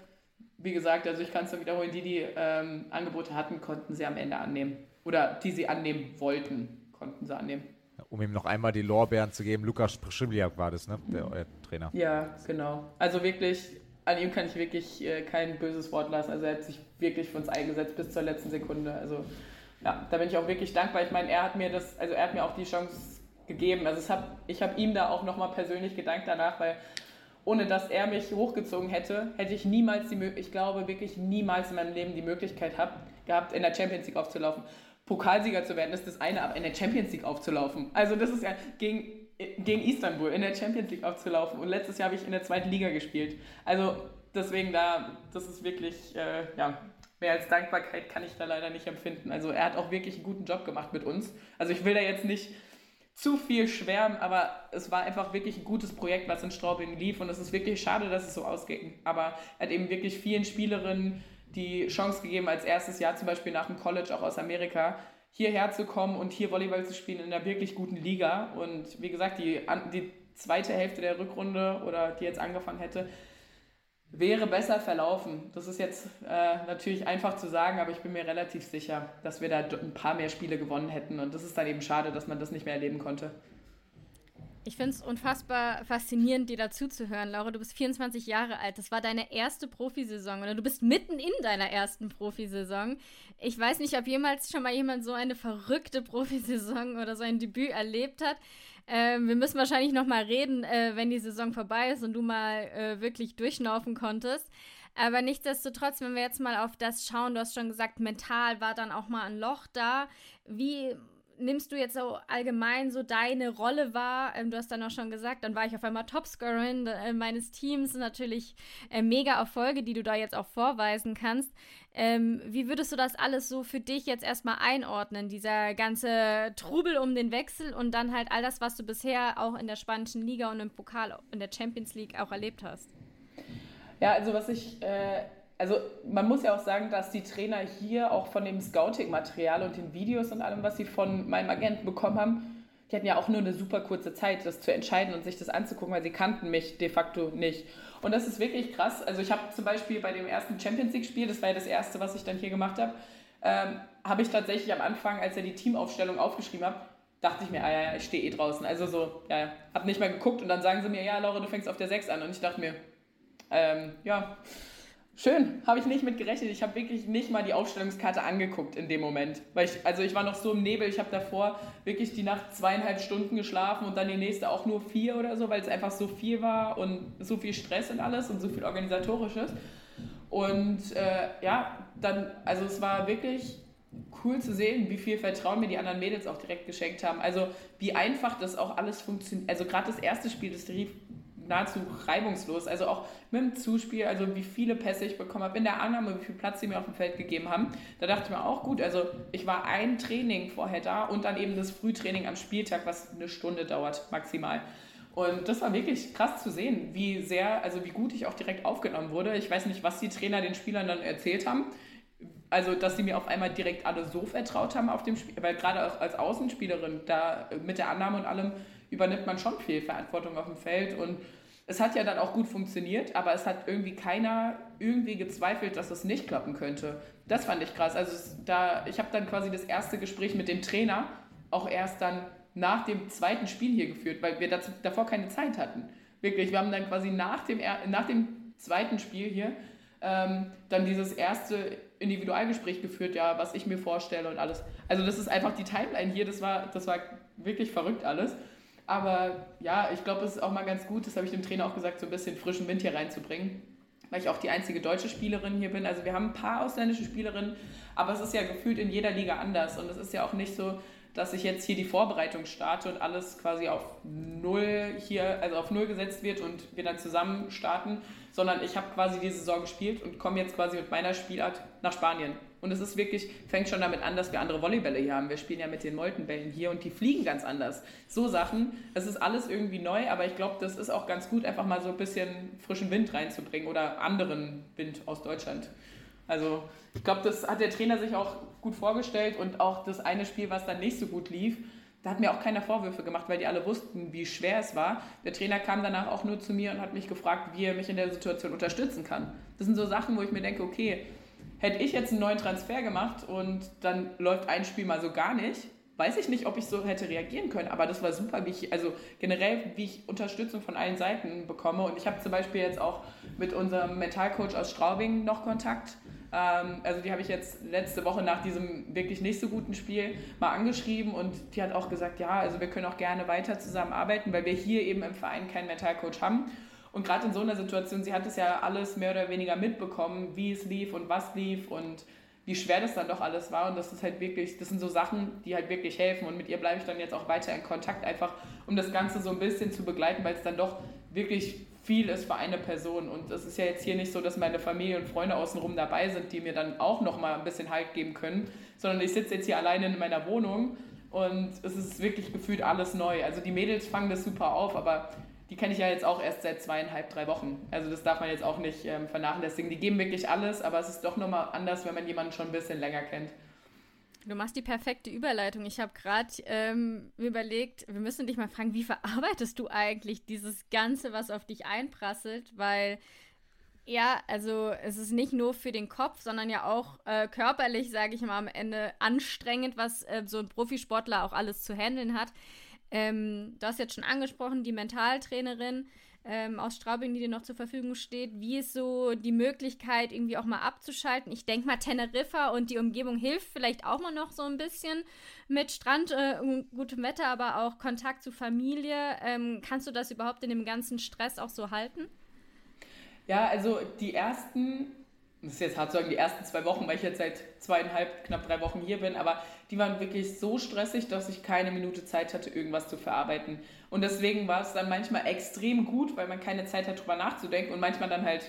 wie gesagt, also ich kann es nur wiederholen, die, die ähm, Angebote hatten, konnten sie am Ende annehmen. Oder die sie annehmen wollten, konnten sie annehmen. Um ihm noch einmal die Lorbeeren zu geben, Lukas Schibliak war das, ne? Der euer Trainer. Ja, genau. Also wirklich, an ihm kann ich wirklich äh, kein böses Wort lassen. Also er hat sich wirklich für uns eingesetzt bis zur letzten Sekunde. Also ja, da bin ich auch wirklich dankbar. Ich meine, er hat mir das, also er hat mir auch die Chance gegeben. Also hab, ich habe ihm da auch nochmal persönlich gedankt danach, weil ohne dass er mich hochgezogen hätte, hätte ich niemals die ich glaube wirklich niemals in meinem Leben die Möglichkeit hab, gehabt, in der Champions League aufzulaufen. Pokalsieger zu werden ist das eine, aber in der Champions League aufzulaufen. Also das ist ja gegen, gegen Istanbul in der Champions League aufzulaufen. Und letztes Jahr habe ich in der zweiten Liga gespielt. Also deswegen da, das ist wirklich, äh, ja, mehr als Dankbarkeit kann ich da leider nicht empfinden. Also er hat auch wirklich einen guten Job gemacht mit uns. Also ich will da jetzt nicht zu viel schwärmen, aber es war einfach wirklich ein gutes Projekt, was in Straubing lief und es ist wirklich schade, dass es so ausging. Aber er hat eben wirklich vielen Spielerinnen die Chance gegeben, als erstes Jahr zum Beispiel nach dem College auch aus Amerika hierher zu kommen und hier Volleyball zu spielen in einer wirklich guten Liga. Und wie gesagt, die, die zweite Hälfte der Rückrunde oder die jetzt angefangen hätte, wäre besser verlaufen. Das ist jetzt äh, natürlich einfach zu sagen, aber ich bin mir relativ sicher, dass wir da ein paar mehr Spiele gewonnen hätten. Und das ist dann eben schade, dass man das nicht mehr erleben konnte. Ich finde es unfassbar faszinierend, dir dazuzuhören, Laura. Du bist 24 Jahre alt. Das war deine erste Profisaison oder du bist mitten in deiner ersten Profisaison. Ich weiß nicht, ob jemals schon mal jemand so eine verrückte Profisaison oder so ein Debüt erlebt hat. Ähm, wir müssen wahrscheinlich noch mal reden, äh, wenn die Saison vorbei ist und du mal äh, wirklich durchschnaufen konntest. Aber nichtsdestotrotz, wenn wir jetzt mal auf das schauen, du hast schon gesagt, mental war dann auch mal ein Loch da. Wie nimmst du jetzt so allgemein so deine Rolle wahr? Ähm, du hast dann auch schon gesagt, dann war ich auf einmal Topscorerin äh, meines Teams. Natürlich äh, mega Erfolge, die du da jetzt auch vorweisen kannst. Ähm, wie würdest du das alles so für dich jetzt erstmal einordnen? Dieser ganze Trubel um den Wechsel und dann halt all das, was du bisher auch in der spanischen Liga und im Pokal, in der Champions League auch erlebt hast. Ja, also was ich äh also man muss ja auch sagen, dass die Trainer hier auch von dem Scouting-Material und den Videos und allem, was sie von meinem Agenten bekommen haben, die hatten ja auch nur eine super kurze Zeit, das zu entscheiden und sich das anzugucken, weil sie kannten mich de facto nicht. Und das ist wirklich krass. Also ich habe zum Beispiel bei dem ersten Champions League-Spiel, das war ja das erste, was ich dann hier gemacht habe, ähm, habe ich tatsächlich am Anfang, als er die Teamaufstellung aufgeschrieben hat, dachte ich mir, ah ja, ich stehe eh draußen. Also so, ja, ja, habe nicht mehr geguckt und dann sagen sie mir, ja, Laura, du fängst auf der 6 an. Und ich dachte mir, ähm, ja, Schön, habe ich nicht mit gerechnet. Ich habe wirklich nicht mal die Aufstellungskarte angeguckt in dem Moment. Weil ich, also ich war noch so im Nebel, ich habe davor wirklich die Nacht zweieinhalb Stunden geschlafen und dann die nächste auch nur vier oder so, weil es einfach so viel war und so viel Stress und alles und so viel Organisatorisches. Und äh, ja, dann, also es war wirklich cool zu sehen, wie viel Vertrauen mir die anderen Mädels auch direkt geschenkt haben. Also wie einfach das auch alles funktioniert. Also gerade das erste Spiel, das lief nahezu reibungslos. Also auch mit dem Zuspiel, also wie viele Pässe ich bekommen habe, in der Annahme, wie viel Platz sie mir auf dem Feld gegeben haben. Da dachte ich mir auch gut, also ich war ein Training vorher da und dann eben das Frühtraining am Spieltag, was eine Stunde dauert maximal. Und das war wirklich krass zu sehen, wie sehr, also wie gut ich auch direkt aufgenommen wurde. Ich weiß nicht, was die Trainer den Spielern dann erzählt haben. Also, dass sie mir auf einmal direkt alle so vertraut haben auf dem Spiel, weil gerade auch als Außenspielerin da mit der Annahme und allem übernimmt man schon viel Verantwortung auf dem Feld und es hat ja dann auch gut funktioniert, aber es hat irgendwie keiner irgendwie gezweifelt, dass es nicht klappen könnte. Das fand ich krass. Also da, ich habe dann quasi das erste Gespräch mit dem Trainer auch erst dann nach dem zweiten Spiel hier geführt, weil wir dazu, davor keine Zeit hatten. Wirklich, wir haben dann quasi nach dem, nach dem zweiten Spiel hier ähm, dann dieses erste Individualgespräch geführt, ja, was ich mir vorstelle und alles. Also das ist einfach die Timeline hier, das war, das war wirklich verrückt alles. Aber ja, ich glaube, es ist auch mal ganz gut, das habe ich dem Trainer auch gesagt, so ein bisschen frischen Wind hier reinzubringen, weil ich auch die einzige deutsche Spielerin hier bin. Also wir haben ein paar ausländische Spielerinnen, aber es ist ja gefühlt in jeder Liga anders und es ist ja auch nicht so, dass ich jetzt hier die Vorbereitung starte und alles quasi auf null hier, also auf null gesetzt wird und wir dann zusammen starten, sondern ich habe quasi die Saison gespielt und komme jetzt quasi mit meiner Spielart nach Spanien. Und es ist wirklich, fängt schon damit an, dass wir andere Volleybälle hier haben. Wir spielen ja mit den Moltenbällen hier und die fliegen ganz anders. So Sachen, es ist alles irgendwie neu, aber ich glaube, das ist auch ganz gut, einfach mal so ein bisschen frischen Wind reinzubringen oder anderen Wind aus Deutschland. Also ich glaube, das hat der Trainer sich auch gut vorgestellt und auch das eine Spiel, was dann nicht so gut lief, da hat mir auch keiner Vorwürfe gemacht, weil die alle wussten, wie schwer es war. Der Trainer kam danach auch nur zu mir und hat mich gefragt, wie er mich in der Situation unterstützen kann. Das sind so Sachen, wo ich mir denke, okay, hätte ich jetzt einen neuen Transfer gemacht und dann läuft ein Spiel mal so gar nicht, weiß ich nicht, ob ich so hätte reagieren können, aber das war super, wie ich, also generell, wie ich Unterstützung von allen Seiten bekomme. Und ich habe zum Beispiel jetzt auch mit unserem Mentalcoach aus Straubing noch Kontakt. Ähm, also die habe ich jetzt letzte Woche nach diesem wirklich nicht so guten Spiel mal angeschrieben und die hat auch gesagt, ja, also wir können auch gerne weiter zusammenarbeiten, weil wir hier eben im Verein keinen Mentalcoach haben. Und gerade in so einer Situation, sie hat es ja alles mehr oder weniger mitbekommen, wie es lief und was lief und wie schwer das dann doch alles war. Und das ist halt wirklich, das sind so Sachen, die halt wirklich helfen. Und mit ihr bleibe ich dann jetzt auch weiter in Kontakt, einfach um das Ganze so ein bisschen zu begleiten, weil es dann doch wirklich viel ist für eine Person. Und es ist ja jetzt hier nicht so, dass meine Familie und Freunde außenrum dabei sind, die mir dann auch nochmal ein bisschen Halt geben können, sondern ich sitze jetzt hier alleine in meiner Wohnung und es ist wirklich gefühlt alles neu. Also die Mädels fangen das super auf, aber die kenne ich ja jetzt auch erst seit zweieinhalb, drei Wochen. Also das darf man jetzt auch nicht ähm, vernachlässigen. Die geben wirklich alles, aber es ist doch nochmal anders, wenn man jemanden schon ein bisschen länger kennt. Du machst die perfekte Überleitung. Ich habe gerade ähm, überlegt, wir müssen dich mal fragen, wie verarbeitest du eigentlich dieses Ganze, was auf dich einprasselt? Weil, ja, also es ist nicht nur für den Kopf, sondern ja auch äh, körperlich, sage ich mal, am Ende anstrengend, was äh, so ein Profisportler auch alles zu handeln hat. Ähm, du hast jetzt schon angesprochen, die Mentaltrainerin ähm, aus Straubing, die dir noch zur Verfügung steht. Wie ist so die Möglichkeit, irgendwie auch mal abzuschalten? Ich denke mal, Teneriffa und die Umgebung hilft vielleicht auch mal noch so ein bisschen mit Strand äh, gutem Wetter, aber auch Kontakt zu Familie. Ähm, kannst du das überhaupt in dem ganzen Stress auch so halten? Ja, also die ersten das ist jetzt hart zu sagen, die ersten zwei Wochen, weil ich jetzt seit zweieinhalb, knapp drei Wochen hier bin, aber die waren wirklich so stressig, dass ich keine Minute Zeit hatte, irgendwas zu verarbeiten. Und deswegen war es dann manchmal extrem gut, weil man keine Zeit hat, drüber nachzudenken und manchmal dann halt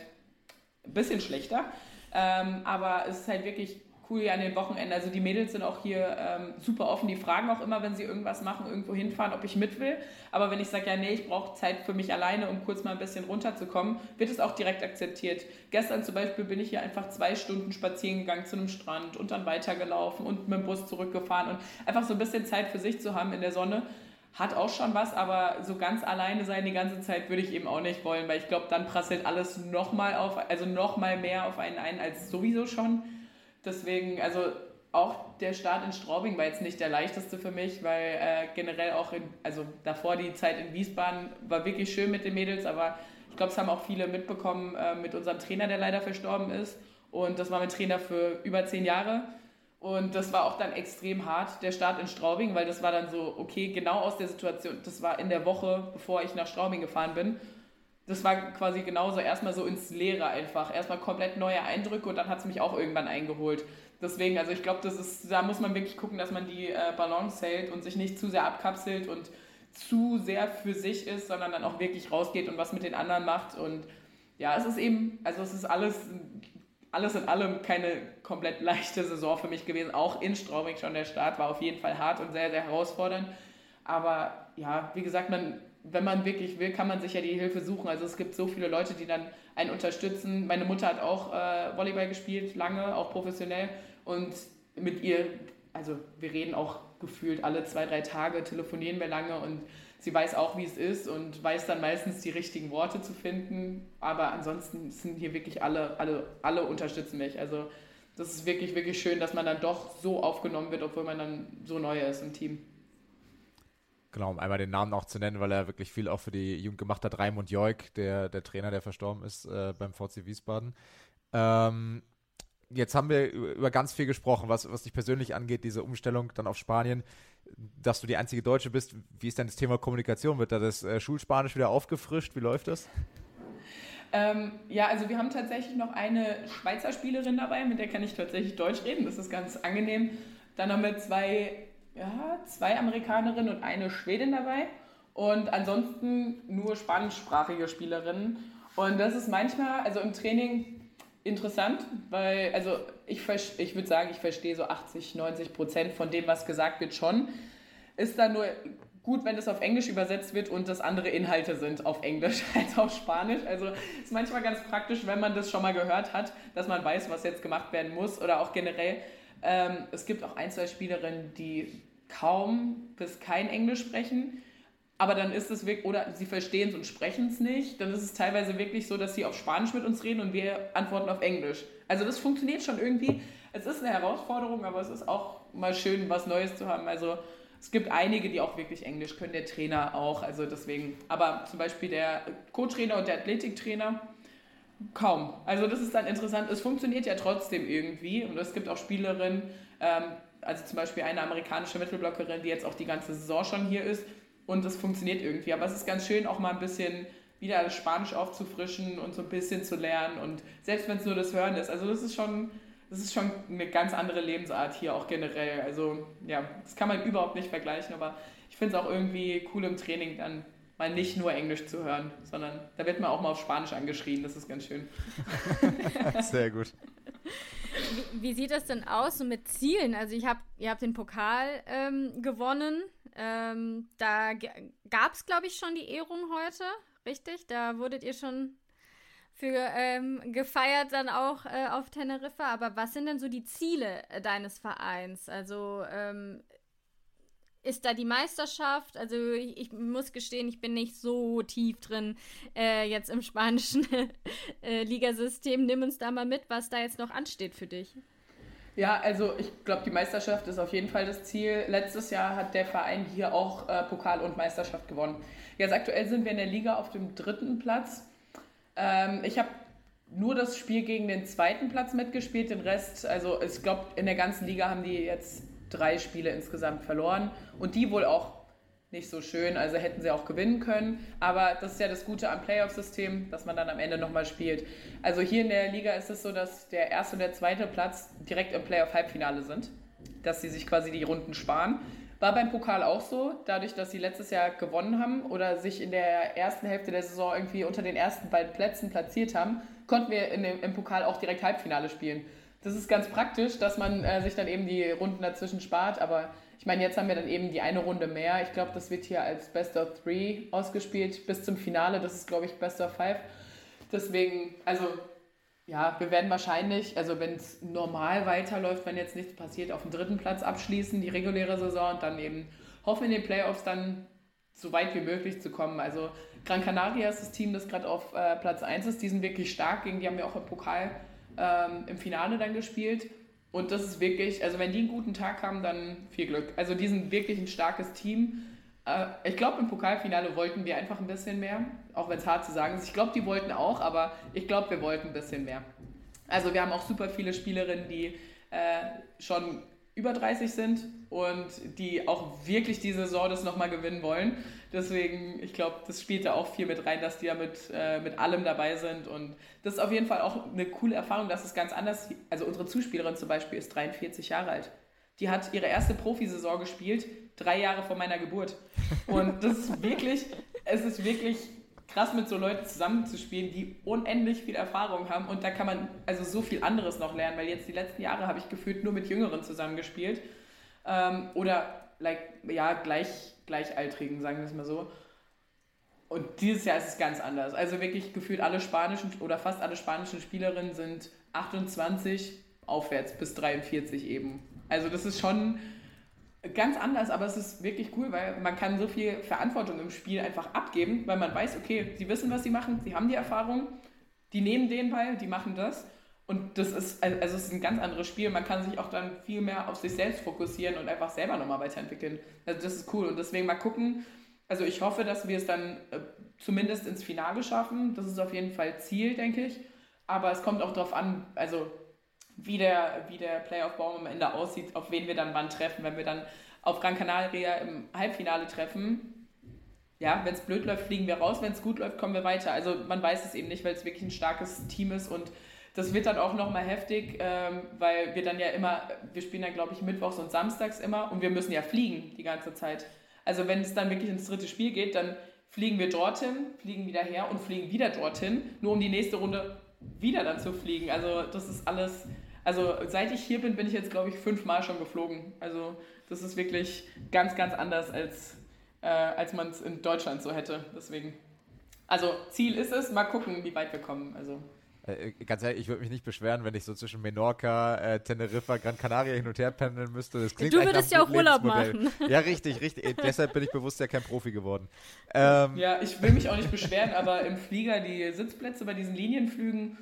ein bisschen schlechter. Ähm, aber es ist halt wirklich cool an den Wochenenden. Also die Mädels sind auch hier ähm, super offen. Die fragen auch immer, wenn sie irgendwas machen, irgendwo hinfahren, ob ich mit will. Aber wenn ich sage, ja, nee, ich brauche Zeit für mich alleine, um kurz mal ein bisschen runterzukommen, wird es auch direkt akzeptiert. Gestern zum Beispiel bin ich hier einfach zwei Stunden spazieren gegangen zu einem Strand und dann weitergelaufen und mit dem Bus zurückgefahren und einfach so ein bisschen Zeit für sich zu haben in der Sonne. Hat auch schon was, aber so ganz alleine sein die ganze Zeit würde ich eben auch nicht wollen, weil ich glaube, dann prasselt alles nochmal auf, also nochmal mehr auf einen ein als sowieso schon. Deswegen, also auch der Start in Straubing war jetzt nicht der leichteste für mich, weil äh, generell auch, in, also davor die Zeit in Wiesbaden war wirklich schön mit den Mädels, aber ich glaube, es haben auch viele mitbekommen äh, mit unserem Trainer, der leider verstorben ist. Und das war mein Trainer für über zehn Jahre. Und das war auch dann extrem hart, der Start in Straubing, weil das war dann so, okay, genau aus der Situation, das war in der Woche, bevor ich nach Straubing gefahren bin das war quasi genauso erstmal so ins Leere einfach. Erstmal komplett neue Eindrücke und dann hat es mich auch irgendwann eingeholt. Deswegen, also ich glaube, das ist, da muss man wirklich gucken, dass man die äh, Balance hält und sich nicht zu sehr abkapselt und zu sehr für sich ist, sondern dann auch wirklich rausgeht und was mit den anderen macht. Und ja, es ist eben, also es ist alles, alles in allem keine komplett leichte Saison für mich gewesen. Auch in Straubing schon der Start war auf jeden Fall hart und sehr, sehr herausfordernd. Aber ja, wie gesagt, man wenn man wirklich will, kann man sich ja die Hilfe suchen. Also es gibt so viele Leute, die dann einen unterstützen. Meine Mutter hat auch äh, Volleyball gespielt, lange, auch professionell. Und mit ihr, also wir reden auch gefühlt alle zwei, drei Tage, telefonieren wir lange und sie weiß auch, wie es ist und weiß dann meistens die richtigen Worte zu finden. Aber ansonsten sind hier wirklich alle, alle, alle unterstützen mich. Also das ist wirklich, wirklich schön, dass man dann doch so aufgenommen wird, obwohl man dann so neu ist im Team. Genau, um einmal den Namen auch zu nennen, weil er wirklich viel auch für die Jugend gemacht hat. Raimund Joik, der, der Trainer, der verstorben ist äh, beim VC Wiesbaden. Ähm, jetzt haben wir über ganz viel gesprochen, was, was dich persönlich angeht, diese Umstellung dann auf Spanien, dass du die einzige Deutsche bist. Wie ist denn das Thema Kommunikation? Wird da das äh, Schulspanisch wieder aufgefrischt? Wie läuft das? Ähm, ja, also wir haben tatsächlich noch eine Schweizer Spielerin dabei, mit der kann ich tatsächlich Deutsch reden. Das ist ganz angenehm. Dann haben wir zwei, ja, zwei Amerikanerinnen und eine Schwedin dabei. Und ansonsten nur spanischsprachige Spielerinnen. Und das ist manchmal, also im Training interessant, weil, also ich, ich würde sagen, ich verstehe so 80, 90 Prozent von dem, was gesagt wird, schon. Ist dann nur gut, wenn es auf Englisch übersetzt wird und das andere Inhalte sind auf Englisch *laughs* als auf Spanisch. Also ist manchmal ganz praktisch, wenn man das schon mal gehört hat, dass man weiß, was jetzt gemacht werden muss oder auch generell. Ähm, es gibt auch ein, zwei Spielerinnen, die kaum bis kein Englisch sprechen. Aber dann ist es wirklich, oder sie verstehen es und sprechen es nicht, dann ist es teilweise wirklich so, dass sie auf Spanisch mit uns reden und wir antworten auf Englisch. Also das funktioniert schon irgendwie. Es ist eine Herausforderung, aber es ist auch mal schön, was Neues zu haben. Also es gibt einige, die auch wirklich Englisch können, der Trainer auch, also deswegen. Aber zum Beispiel der Co-Trainer und der Athletiktrainer kaum. Also das ist dann interessant. Es funktioniert ja trotzdem irgendwie und es gibt auch Spielerinnen, ähm, also zum Beispiel eine amerikanische Mittelblockerin, die jetzt auch die ganze Saison schon hier ist und es funktioniert irgendwie. Aber es ist ganz schön, auch mal ein bisschen wieder Spanisch aufzufrischen und so ein bisschen zu lernen und selbst wenn es nur das Hören ist. Also das ist schon das ist schon eine ganz andere Lebensart hier auch generell. Also ja, das kann man überhaupt nicht vergleichen, aber ich finde es auch irgendwie cool im Training dann mal nicht nur Englisch zu hören, sondern da wird man auch mal auf Spanisch angeschrien. Das ist ganz schön. *laughs* Sehr gut. Wie, wie, sieht das denn aus mit Zielen? Also ich hab, ihr habt den Pokal ähm, gewonnen. Ähm, da gab es, glaube ich, schon die Ehrung heute, richtig? Da wurdet ihr schon für ähm, gefeiert dann auch äh, auf Teneriffa. Aber was sind denn so die Ziele äh, deines Vereins? Also ähm, ist da die Meisterschaft? Also ich, ich, muss gestehen, ich bin nicht so tief drin äh, jetzt im spanischen *laughs* äh, Ligasystem. Nimm uns da mal mit, was da jetzt noch ansteht für dich. Ja, also ich glaube, die Meisterschaft ist auf jeden Fall das Ziel. Letztes Jahr hat der Verein hier auch äh, Pokal und Meisterschaft gewonnen. Jetzt aktuell sind wir in der Liga auf dem dritten Platz. Ähm, ich habe nur das Spiel gegen den zweiten Platz mitgespielt. Den Rest, also ich glaube, in der ganzen Liga haben die jetzt drei Spiele insgesamt verloren. Und die wohl auch nicht so schön, also hätten sie auch gewinnen können. Aber das ist ja das Gute am Playoff-System, dass man dann am Ende nochmal spielt. Also hier in der Liga ist es so, dass der erste und der zweite Platz direkt im Playoff-Halbfinale sind. Dass sie sich quasi die Runden sparen. War beim Pokal auch so, dadurch, dass sie letztes Jahr gewonnen haben oder sich in der ersten Hälfte der Saison irgendwie unter den ersten beiden Plätzen platziert haben, konnten wir dem, im Pokal auch direkt Halbfinale spielen. Das ist ganz praktisch, dass man äh, sich dann eben die Runden dazwischen spart, aber ich meine, jetzt haben wir dann eben die eine Runde mehr. Ich glaube, das wird hier als Best of Three ausgespielt bis zum Finale. Das ist, glaube ich, Best of Five. Deswegen, also ja, wir werden wahrscheinlich, also wenn es normal weiterläuft, wenn jetzt nichts passiert, auf dem dritten Platz abschließen, die reguläre Saison und dann eben hoffen in den Playoffs dann so weit wie möglich zu kommen. Also Gran Canaria ist das Team, das gerade auf äh, Platz 1 ist. Die sind wirklich stark, gegen die haben wir auch im Pokal ähm, im Finale dann gespielt. Und das ist wirklich, also wenn die einen guten Tag haben, dann viel Glück. Also die sind wirklich ein starkes Team. Äh, ich glaube, im Pokalfinale wollten wir einfach ein bisschen mehr, auch wenn es hart zu sagen ist. Ich glaube, die wollten auch, aber ich glaube, wir wollten ein bisschen mehr. Also wir haben auch super viele Spielerinnen, die äh, schon über 30 sind und die auch wirklich die Saison das nochmal gewinnen wollen. Deswegen, ich glaube, das spielt da auch viel mit rein, dass die ja mit, äh, mit allem dabei sind. Und das ist auf jeden Fall auch eine coole Erfahrung, dass es ganz anders, also unsere Zuspielerin zum Beispiel ist 43 Jahre alt. Die hat ihre erste Profisaison gespielt, drei Jahre vor meiner Geburt. Und das ist wirklich, es ist wirklich krass, mit so Leuten zusammenzuspielen, die unendlich viel Erfahrung haben. Und da kann man also so viel anderes noch lernen, weil jetzt die letzten Jahre habe ich gefühlt nur mit Jüngeren zusammengespielt. Ähm, oder like, ja, gleich, Gleichaltrigen, sagen wir es mal so. Und dieses Jahr ist es ganz anders. Also wirklich gefühlt alle spanischen oder fast alle spanischen Spielerinnen sind 28 aufwärts bis 43 eben. Also das ist schon ganz anders, aber es ist wirklich cool, weil man kann so viel Verantwortung im Spiel einfach abgeben, weil man weiß, okay, sie wissen, was sie machen, sie haben die Erfahrung, die nehmen den Ball, die machen das Und das ist, also es ist ein ganz anderes Spiel. Man kann sich auch dann viel mehr auf sich selbst fokussieren und einfach selber nochmal weiterentwickeln. Also das ist cool. Und deswegen mal gucken. Also ich hoffe, dass wir es dann äh, zumindest ins Finale schaffen. Das ist auf jeden Fall Ziel, denke ich. Aber es kommt auch darauf an, also wie der, wie der Playoff-Baum am Ende aussieht, auf wen wir dann wann treffen. Wenn wir dann auf Gran Canaria im Halbfinale treffen, ja, wenn es blöd läuft, fliegen wir raus. Wenn es gut läuft, kommen wir weiter. Also man weiß es eben nicht, weil es wirklich ein starkes Team ist und das wird dann auch nochmal heftig, ähm, weil wir dann ja immer, wir spielen dann glaube ich mittwochs und samstags immer und wir müssen ja fliegen die ganze Zeit. Also wenn es dann wirklich ins dritte Spiel geht, dann fliegen wir dorthin, fliegen wieder her und fliegen wieder dorthin, nur um die nächste Runde wieder dann zu fliegen. Also das ist alles, also seit ich hier bin, bin ich jetzt glaube ich fünfmal schon geflogen. Also das ist wirklich ganz, ganz anders als, äh, als man es in Deutschland so hätte. Deswegen. Also Ziel ist es, mal gucken, wie weit wir kommen. Also äh, ganz ehrlich, ich würde mich nicht beschweren, wenn ich so zwischen Menorca, äh, Teneriffa, Gran Canaria hin und her pendeln müsste. Das klingt du würdest ja auch Urlaub machen. *laughs* Ja, richtig, richtig. Äh, deshalb bin ich bewusst ja kein Profi geworden. Ähm. Ja, ich will mich auch nicht beschweren, aber im Flieger die Sitzplätze bei diesen Linienflügen,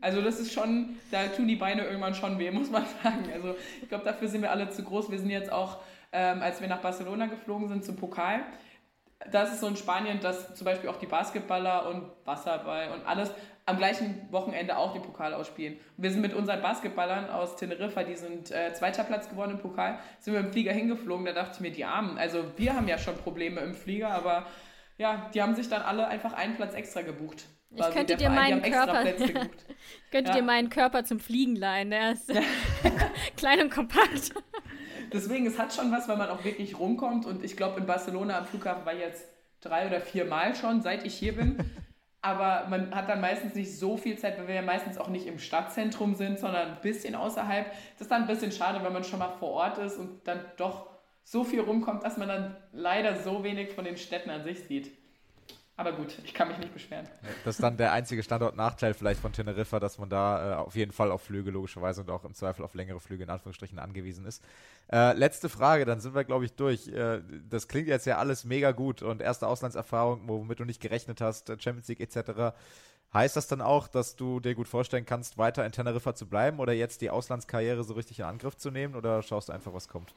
also das ist schon, da tun die Beine irgendwann schon weh, *laughs* muss man sagen. Also ich glaube, dafür sind wir alle zu groß. Wir sind jetzt auch, ähm, als wir nach Barcelona geflogen sind zum Pokal, das ist so in Spanien, dass zum Beispiel auch die Basketballer und Wasserball und alles am gleichen Wochenende auch den Pokal ausspielen. Und wir sind mit unseren Basketballern aus Teneriffa, die sind äh, zweiter Platz geworden im Pokal, sind wir im Flieger hingeflogen. Da dachte ich mir, die Armen, also wir haben ja schon Probleme im Flieger, aber ja, die haben sich dann alle einfach einen Platz extra gebucht. Ich *laughs* könnte dir meinen Körper, könnte ja. dir meinen Körper zum Fliegen leihen. Der ist *laughs* klein und kompakt. Deswegen, es hat schon was, weil man auch wirklich rumkommt. Und ich glaube, in Barcelona am Flughafen war ich jetzt drei oder vier Mal schon, seit ich hier bin. Aber man hat dann meistens nicht so viel Zeit, weil wir ja meistens auch nicht im Stadtzentrum sind, sondern ein bisschen außerhalb. Das ist dann ein bisschen schade, wenn man schon mal vor Ort ist und dann doch so viel rumkommt, dass man dann leider so wenig von den Städten an sich sieht. Aber gut, ich kann mich nicht beschweren. Das ist dann der einzige Standortnachteil vielleicht von Teneriffa, dass man da äh, auf jeden Fall auf Flüge logischerweise und auch im Zweifel auf längere Flüge in Anführungsstrichen angewiesen ist. Äh, letzte Frage, dann sind wir, glaube ich, durch. Äh, das klingt jetzt ja alles mega gut und erste Auslandserfahrung, womit du nicht gerechnet hast, äh, Champions League etc. Heißt das dann auch, dass du dir gut vorstellen kannst, weiter in Teneriffa zu bleiben oder jetzt die Auslandskarriere so richtig in Angriff zu nehmen oder schaust du einfach, was kommt?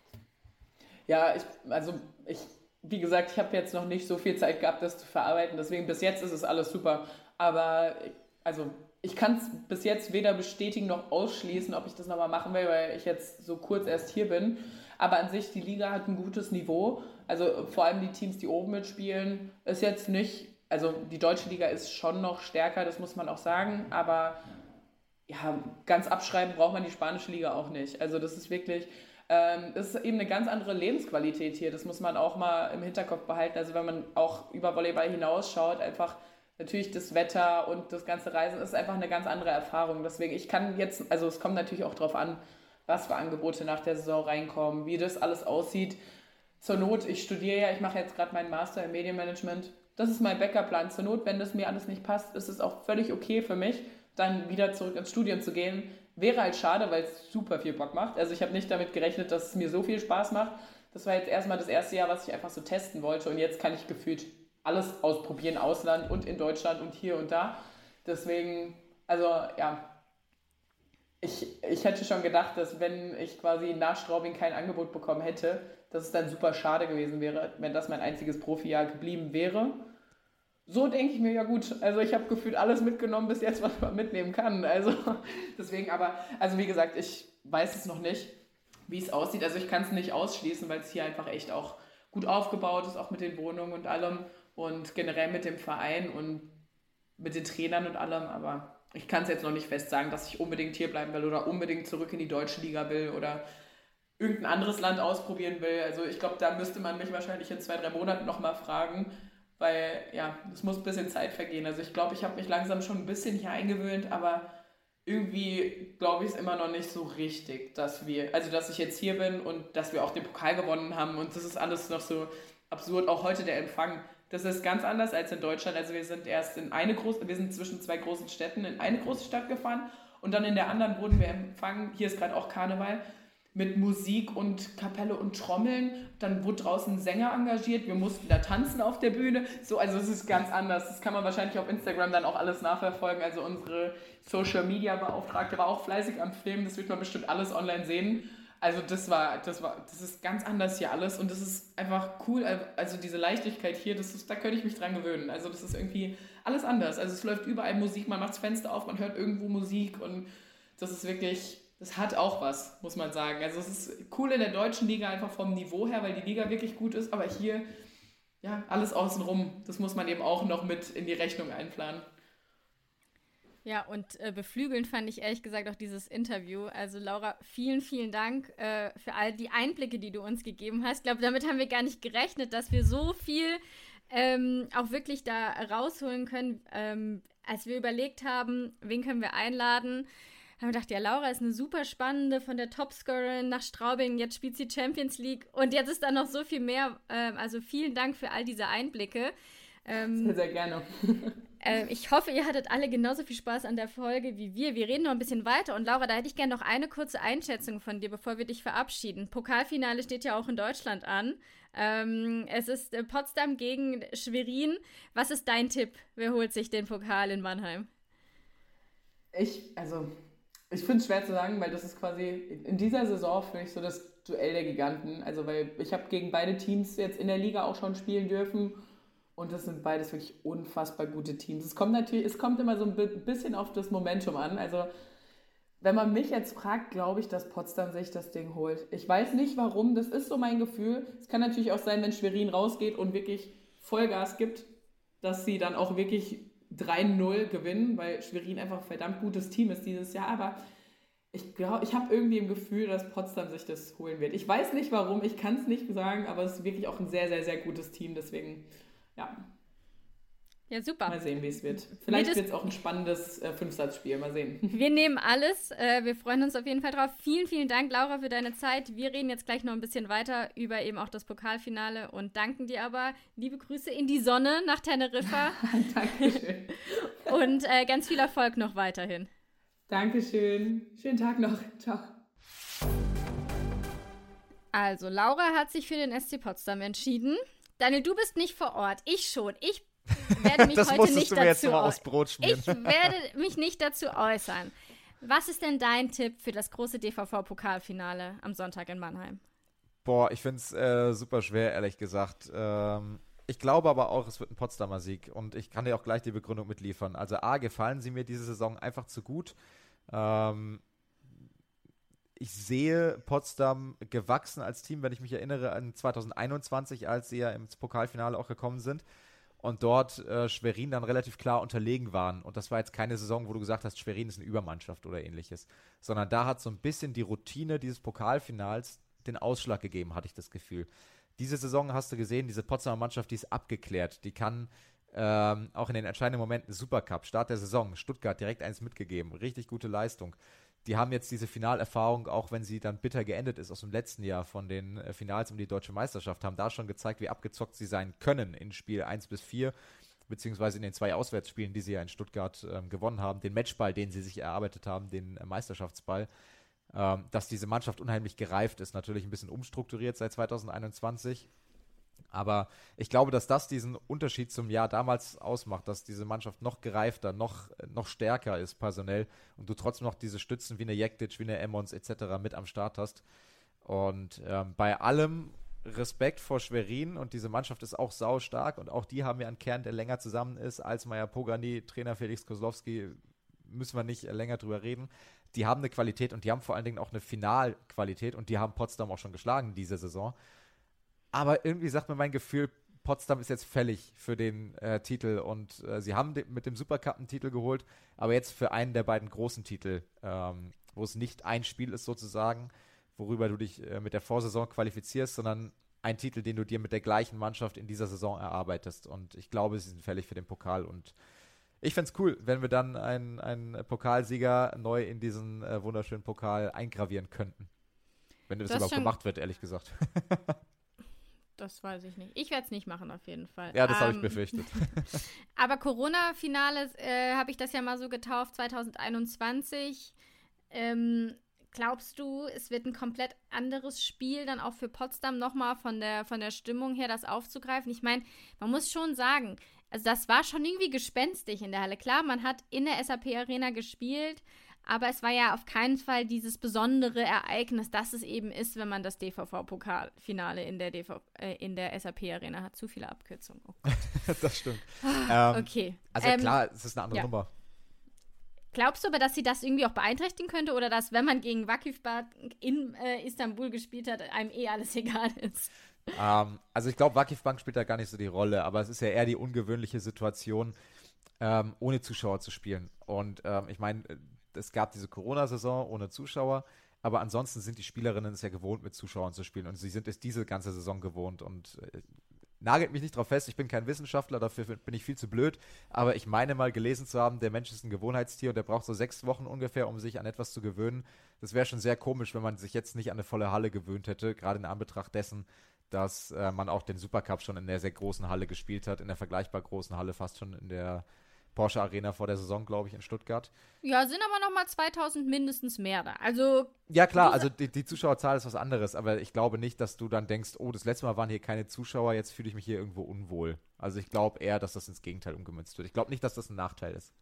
Ja, ich, also ich wie gesagt, ich habe jetzt noch nicht so viel Zeit gehabt, das zu verarbeiten. Deswegen bis jetzt ist es alles super. Aber also ich kann es bis jetzt weder bestätigen noch ausschließen, ob ich das nochmal machen will, weil ich jetzt so kurz erst hier bin. Aber an sich, die Liga hat ein gutes Niveau. Also vor allem die Teams, die oben mitspielen, ist jetzt nicht, also die deutsche Liga ist schon noch stärker, das muss man auch sagen. Aber ja, ganz abschreiben braucht man die spanische Liga auch nicht. Also das ist wirklich, ähm, es ist eben eine ganz andere Lebensqualität hier. Das muss man auch mal im Hinterkopf behalten. Also wenn man auch über Volleyball hinausschaut, einfach natürlich das Wetter und das ganze Reisen ist einfach eine ganz andere Erfahrung. Deswegen, ich kann jetzt, also es kommt natürlich auch darauf an, was für Angebote nach der Saison reinkommen, wie das alles aussieht. Zur Not, ich studiere ja, ich mache jetzt gerade meinen Master im Medienmanagement. Das ist mein Backup-Plan. Zur Not, wenn das mir alles nicht passt, ist es auch völlig okay für mich, dann wieder zurück ins Studium zu gehen. Wäre halt schade, weil es super viel Bock macht. Also ich habe nicht damit gerechnet, dass es mir so viel Spaß macht. Das war jetzt erstmal das erste Jahr, was ich einfach so testen wollte. Und jetzt kann ich gefühlt alles ausprobieren, Ausland und in Deutschland und hier und da. Deswegen, also ja, ich, ich hätte schon gedacht, dass wenn ich quasi nach Straubing kein Angebot bekommen hätte, dass es dann super schade gewesen wäre, wenn das mein einziges Profijahr geblieben wäre so denke ich mir, ja gut, also ich habe gefühlt alles mitgenommen bis jetzt, was man mitnehmen kann. Also *laughs* deswegen aber, also wie gesagt, ich weiß es noch nicht, wie es aussieht. Also ich kann es nicht ausschließen, weil es hier einfach echt auch gut aufgebaut ist, auch mit den Wohnungen und allem und generell mit dem Verein und mit den Trainern und allem. Aber ich kann es jetzt noch nicht fest sagen, dass ich unbedingt hier bleiben will oder unbedingt zurück in die deutsche Liga will oder irgendein anderes Land ausprobieren will. Also ich glaube, da müsste man mich wahrscheinlich in zwei, drei Monaten nochmal fragen weil ja, es muss ein bisschen Zeit vergehen. Also ich glaube, ich habe mich langsam schon ein bisschen hier eingewöhnt, aber irgendwie glaube ich es immer noch nicht so richtig, dass wir, also dass ich jetzt hier bin und dass wir auch den Pokal gewonnen haben und das ist alles noch so absurd. Auch heute der Empfang, das ist ganz anders als in Deutschland. Also wir sind erst in eine große, wir sind zwischen zwei großen Städten in eine große Stadt gefahren und dann in der anderen wurden wir empfangen. Hier ist gerade auch Karneval mit Musik und Kapelle und Trommeln. Dann wurde draußen ein Sänger engagiert. Wir mussten da tanzen auf der Bühne. So, also es ist ganz anders. Das kann man wahrscheinlich auf Instagram dann auch alles nachverfolgen. Also unsere Social Media Beauftragte war auch fleißig am Filmen. Das wird man bestimmt alles online sehen. Also das war, das war, das ist ganz anders hier alles und das ist einfach cool. Also diese Leichtigkeit hier, das ist, da könnte ich mich dran gewöhnen. Also das ist irgendwie alles anders. Also es läuft überall Musik, man macht das Fenster auf, man hört irgendwo Musik und das ist wirklich, das hat auch was, muss man sagen. Also es ist cool in der deutschen Liga einfach vom Niveau her, weil die Liga wirklich gut ist, aber hier, ja, alles außenrum, das muss man eben auch noch mit in die Rechnung einplanen. Ja, und äh, beflügelnd fand ich ehrlich gesagt auch dieses Interview. Also Laura, vielen, vielen Dank äh, für all die Einblicke, die du uns gegeben hast. Ich glaube, damit haben wir gar nicht gerechnet, dass wir so viel ähm, auch wirklich da rausholen können. Ähm, als wir überlegt haben, wen können wir einladen, haben wir gedacht, ja, Laura ist eine super spannende von der Topscorerin nach Straubing, jetzt spielt sie Champions League und jetzt ist da noch so viel mehr. Ähm, also vielen Dank für all diese Einblicke. Ähm, sehr, sehr gerne. *laughs* Äh, ich hoffe, ihr hattet alle genauso viel Spaß an der Folge wie wir. Wir reden noch ein bisschen weiter. Und Laura, da hätte ich gerne noch eine kurze Einschätzung von dir, bevor wir dich verabschieden. Pokalfinale steht ja auch in Deutschland an. Ähm, es ist äh, Potsdam gegen Schwerin. Was ist dein Tipp? Wer holt sich den Pokal in Mannheim? Ich, also, ich finde es schwer zu sagen, weil das ist quasi in dieser Saison, finde ich, so das Duell der Giganten. Also, weil ich habe gegen beide Teams jetzt in der Liga auch schon spielen dürfen. Und das sind beides wirklich unfassbar gute Teams. Es kommt natürlich, es kommt immer so ein bisschen auf das Momentum an. Also, wenn man mich jetzt fragt, glaube ich, dass Potsdam sich das Ding holt. Ich weiß nicht warum, das ist so mein Gefühl. Es kann natürlich auch sein, wenn Schwerin rausgeht und wirklich Vollgas gibt, dass sie dann auch wirklich 3-0 gewinnen, weil Schwerin einfach ein verdammt gutes Team ist dieses Jahr. Aber ich glaube, ich habe irgendwie im Gefühl, dass Potsdam sich das holen wird. Ich weiß nicht warum, ich kann es nicht sagen, aber es ist wirklich auch ein sehr, sehr, sehr gutes Team. Deswegen ja. Ja, super. Mal sehen, wie es wird. *laughs* Vielleicht wird es auch ein spannendes äh, Fünfsatzspiel. Mal sehen. *laughs* Wir nehmen alles. Äh, wir freuen uns auf jeden Fall drauf. Vielen, vielen Dank, Laura, für deine Zeit. Wir reden jetzt gleich noch ein bisschen weiter über eben auch das Pokalfinale und danken dir aber. Liebe Grüße in die Sonne nach Teneriffa. *laughs* Dankeschön. und äh, ganz viel Erfolg noch weiterhin. Dankeschön. Schönen Tag noch. Ciao. Also, Laura hat sich für den SC Potsdam entschieden. Daniel, du bist nicht vor Ort. Ich schon. Ich werde mich heute nicht dazu Ich werde mich nicht dazu äußern. Was ist denn dein Tipp für das große DVV-Pokalfinale am Sonntag in Mannheim? Boah, ich finde es äh, super schwer, ehrlich gesagt. Ähm, ich glaube aber auch, es wird ein Potsdamer Sieg und ich kann dir auch gleich die Begründung mitliefern. Also A, gefallen sie mir diese Saison einfach zu gut. Ähm, ich sehe Potsdam gewachsen als Team, wenn ich mich erinnere an 2021, als sie ja im Pokalfinale auch gekommen sind und dort äh, Schwerin dann relativ klar unterlegen waren. Und das war jetzt keine Saison, wo du gesagt hast, Schwerin ist eine Übermannschaft oder ähnliches, sondern da hat so ein bisschen die Routine dieses Pokalfinals den Ausschlag gegeben, hatte ich das Gefühl. Diese Saison hast du gesehen, diese Potsdamer Mannschaft, die ist abgeklärt. Die kann ähm, auch in den entscheidenden Momenten Supercup, Start der Saison, Stuttgart direkt eins mitgegeben. Richtig gute Leistung die haben jetzt diese Finalerfahrung, auch wenn sie dann bitter geendet ist aus dem letzten Jahr von den äh, Finals um die deutsche Meisterschaft, haben da schon gezeigt, wie abgezockt sie sein können in Spiel 1 bis 4, beziehungsweise in den zwei Auswärtsspielen, die sie ja in Stuttgart ähm, gewonnen haben, den Matchball, den sie sich erarbeitet haben, den äh, Meisterschaftsball, ähm, dass diese Mannschaft unheimlich gereift ist, natürlich ein bisschen umstrukturiert seit 2021 aber ich glaube, dass das diesen Unterschied zum Jahr damals ausmacht, dass diese Mannschaft noch gereifter, noch, noch stärker ist personell und du trotzdem noch diese Stützen wie eine Jektic, wie eine Emmons etc. mit am Start hast. Und ähm, bei allem Respekt vor Schwerin und diese Mannschaft ist auch sau stark und auch die haben ja einen Kern, der länger zusammen ist als Meier Pogani, Trainer Felix Kozlowski, müssen wir nicht länger drüber reden. Die haben eine Qualität und die haben vor allen Dingen auch eine Finalqualität und die haben Potsdam auch schon geschlagen diese Saison. Aber irgendwie sagt mir mein Gefühl, Potsdam ist jetzt fällig für den äh, Titel und äh, sie haben de mit dem Supercup einen Titel geholt, aber jetzt für einen der beiden großen Titel, ähm, wo es nicht ein Spiel ist sozusagen, worüber du dich äh, mit der Vorsaison qualifizierst, sondern ein Titel, den du dir mit der gleichen Mannschaft in dieser Saison erarbeitest. Und ich glaube, sie sind fällig für den Pokal und ich fände es cool, wenn wir dann einen, einen Pokalsieger neu in diesen äh, wunderschönen Pokal eingravieren könnten. Wenn das, das überhaupt gemacht wird, ehrlich gesagt. *laughs* Das weiß ich nicht. Ich werde es nicht machen, auf jeden Fall. Ja, das ähm, habe ich befürchtet. *laughs* *laughs* aber Corona-Finale äh, habe ich das ja mal so getauft, 2021. Ähm, glaubst du, es wird ein komplett anderes Spiel dann auch für Potsdam nochmal von der, von der Stimmung her, das aufzugreifen? Ich meine, man muss schon sagen, also das war schon irgendwie gespenstig in der Halle. Klar, man hat in der SAP Arena gespielt, aber es war ja auf keinen Fall dieses besondere Ereignis, das es eben ist, wenn man das DVV-Pokalfinale in der, äh, in der SAP Arena hat. Zu viele Abkürzungen. Oh *laughs* das stimmt. ähm, okay. Also ähm, klar, es ist eine andere ja. Nummer. Glaubst du aber, dass sie das irgendwie auch beeinträchtigen könnte oder dass, wenn man gegen Vakifbad in äh, Istanbul gespielt hat, einem eh alles *laughs* egal ist? Ähm, also ich glaube, Vakifbank spielt da gar nicht so die Rolle, aber es ist ja eher die ungewöhnliche Situation, ähm, ohne Zuschauer zu spielen. Und ähm, ich meine, es gab diese Corona-Saison ohne Zuschauer, aber ansonsten sind die Spielerinnen es ja gewohnt, mit Zuschauern zu spielen. Und sie sind es diese ganze Saison gewohnt. Und äh, nagelt mich nicht drauf fest, ich bin kein Wissenschaftler, dafür bin ich viel zu blöd, aber ich meine mal gelesen zu haben, der Mensch ist ein Gewohnheitstier und der braucht so sechs Wochen ungefähr, um sich an etwas zu gewöhnen. Das wäre schon sehr komisch, wenn man sich jetzt nicht an eine volle Halle gewöhnt hätte, gerade in Anbetracht dessen, dass äh, man auch den Supercup schon in der sehr großen Halle gespielt hat, in der vergleichbar großen Halle, fast schon in der Porsche Arena vor der Saison, glaube ich, in Stuttgart. Ja, sind aber noch mal 2000 mindestens mehr da. Also ja klar, also die, die, Zuschauerzahl ist was anderes, aber ich glaube nicht, dass du dann denkst, oh, das letzte Mal waren hier keine Zuschauer, jetzt fühle ich mich hier irgendwo unwohl. Also ich glaube eher, dass das ins Gegenteil umgemünzt wird. Ich glaube nicht, dass das ein Nachteil ist.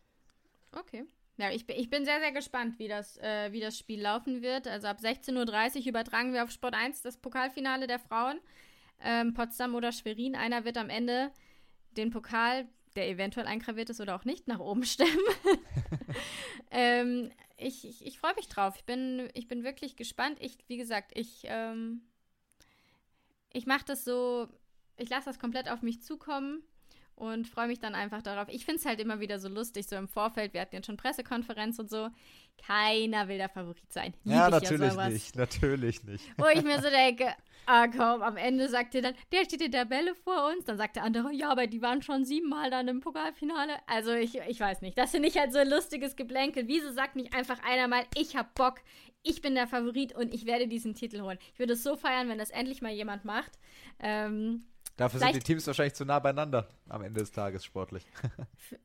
Okay. Ja, ich, ich bin sehr, sehr gespannt, wie das, äh, wie das Spiel laufen wird. Also ab 16.30 Uhr übertragen wir auf Sport 1 das Pokalfinale der Frauen. Ähm, Potsdam oder Schwerin. Einer wird am Ende den Pokal der eventuell eingraviert ist oder auch nicht, nach oben *laughs* stemmen. *laughs* ähm, ich ich, ich freue mich drauf. Ich bin, ich bin wirklich gespannt. Ich, wie gesagt, ich, ähm, ich mache das so, ich lasse das komplett auf mich zukommen und freue mich dann einfach darauf. Ich finde es halt immer wieder so lustig, so im Vorfeld, wir hatten jetzt schon Pressekonferenz und so. Keiner will der Favorit sein. Lieb ja, natürlich ja nicht, natürlich nicht. Wo ich mir so denke, ah komm, am Ende sagt ihr dann, der steht in der Tabelle vor uns. Dann sagt der andere, ja, aber die waren schon siebenmal dann im Pokalfinale. Also ich, ich weiß nicht. Das finde ich halt so ein lustiges Geblänkel. Wieso sagt nicht einfach einer mal, ich hab Bock, ich bin der Favorit und ich werde diesen Titel holen. Ich würde es so feiern, wenn das endlich mal jemand macht. Ähm, Dafür sind die Teams wahrscheinlich zu nah beieinander am Ende des Tages sportlich. *laughs*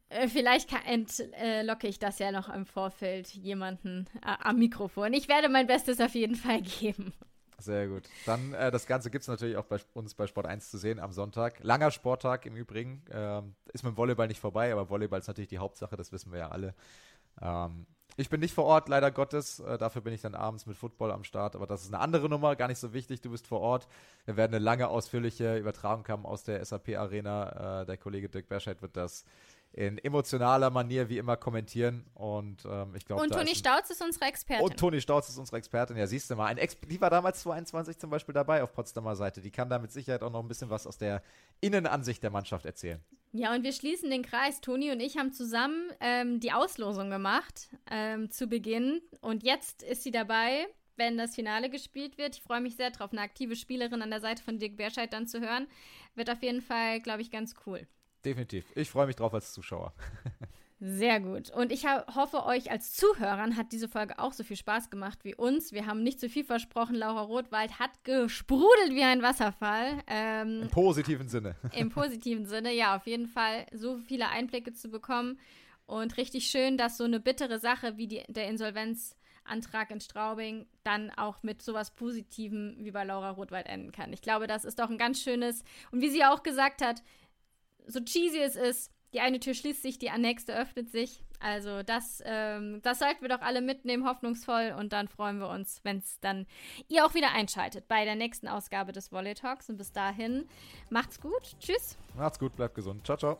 Äh, vielleicht entlocke ich das ja noch im Vorfeld jemanden äh, am Mikrofon. Ich werde mein Bestes auf jeden Fall geben. Sehr gut. Dann äh, das Ganze gibt es natürlich auch bei uns bei Sport 1 zu sehen am Sonntag. Langer Sporttag im Übrigen. Ähm, ist mit dem Volleyball nicht vorbei, aber Volleyball ist natürlich die Hauptsache, das wissen wir ja alle. Ähm, ich bin nicht vor Ort, leider Gottes. Äh, dafür bin ich dann abends mit Football am Start. Aber das ist eine andere Nummer, gar nicht so wichtig. Du bist vor Ort. Wir werden eine lange, ausführliche Übertragung haben aus der SAP-Arena. Äh, der Kollege Dirk Berscheid wird das in emotionaler Manier wie immer kommentieren. Und ähm, ich glaube. Und Toni Stauz ist unsere Expertin. Und Toni Stauz ist unsere Expertin. Ja, siehst du mal. Ein Ex die war damals 22 zum Beispiel dabei auf Potsdamer Seite. Die kann da mit Sicherheit auch noch ein bisschen was aus der Innenansicht der Mannschaft erzählen. Ja, und wir schließen den Kreis. Toni und ich haben zusammen ähm, die Auslosung gemacht ähm, zu Beginn. Und jetzt ist sie dabei, wenn das Finale gespielt wird. Ich freue mich sehr drauf, eine aktive Spielerin an der Seite von Dirk Berscheid dann zu hören. Wird auf jeden Fall, glaube ich, ganz cool. Definitiv. Ich freue mich drauf als Zuschauer. Sehr gut. Und ich hoffe, euch als Zuhörern hat diese Folge auch so viel Spaß gemacht wie uns. Wir haben nicht zu viel versprochen. Laura Rothwald hat gesprudelt wie ein Wasserfall. Ähm, Im positiven Sinne. Im positiven Sinne, ja, auf jeden Fall so viele Einblicke zu bekommen. Und richtig schön, dass so eine bittere Sache wie die, der Insolvenzantrag in Straubing dann auch mit sowas Positivem wie bei Laura Rothwald enden kann. Ich glaube, das ist doch ein ganz schönes. Und wie sie auch gesagt hat, so cheesy es ist, die eine Tür schließt sich, die nächste öffnet sich. Also das, ähm, das sollten wir doch alle mitnehmen, hoffnungsvoll. Und dann freuen wir uns, wenn es dann ihr auch wieder einschaltet bei der nächsten Ausgabe des Volley Talks. Und bis dahin, macht's gut. Tschüss. Macht's gut, bleibt gesund. Ciao, ciao.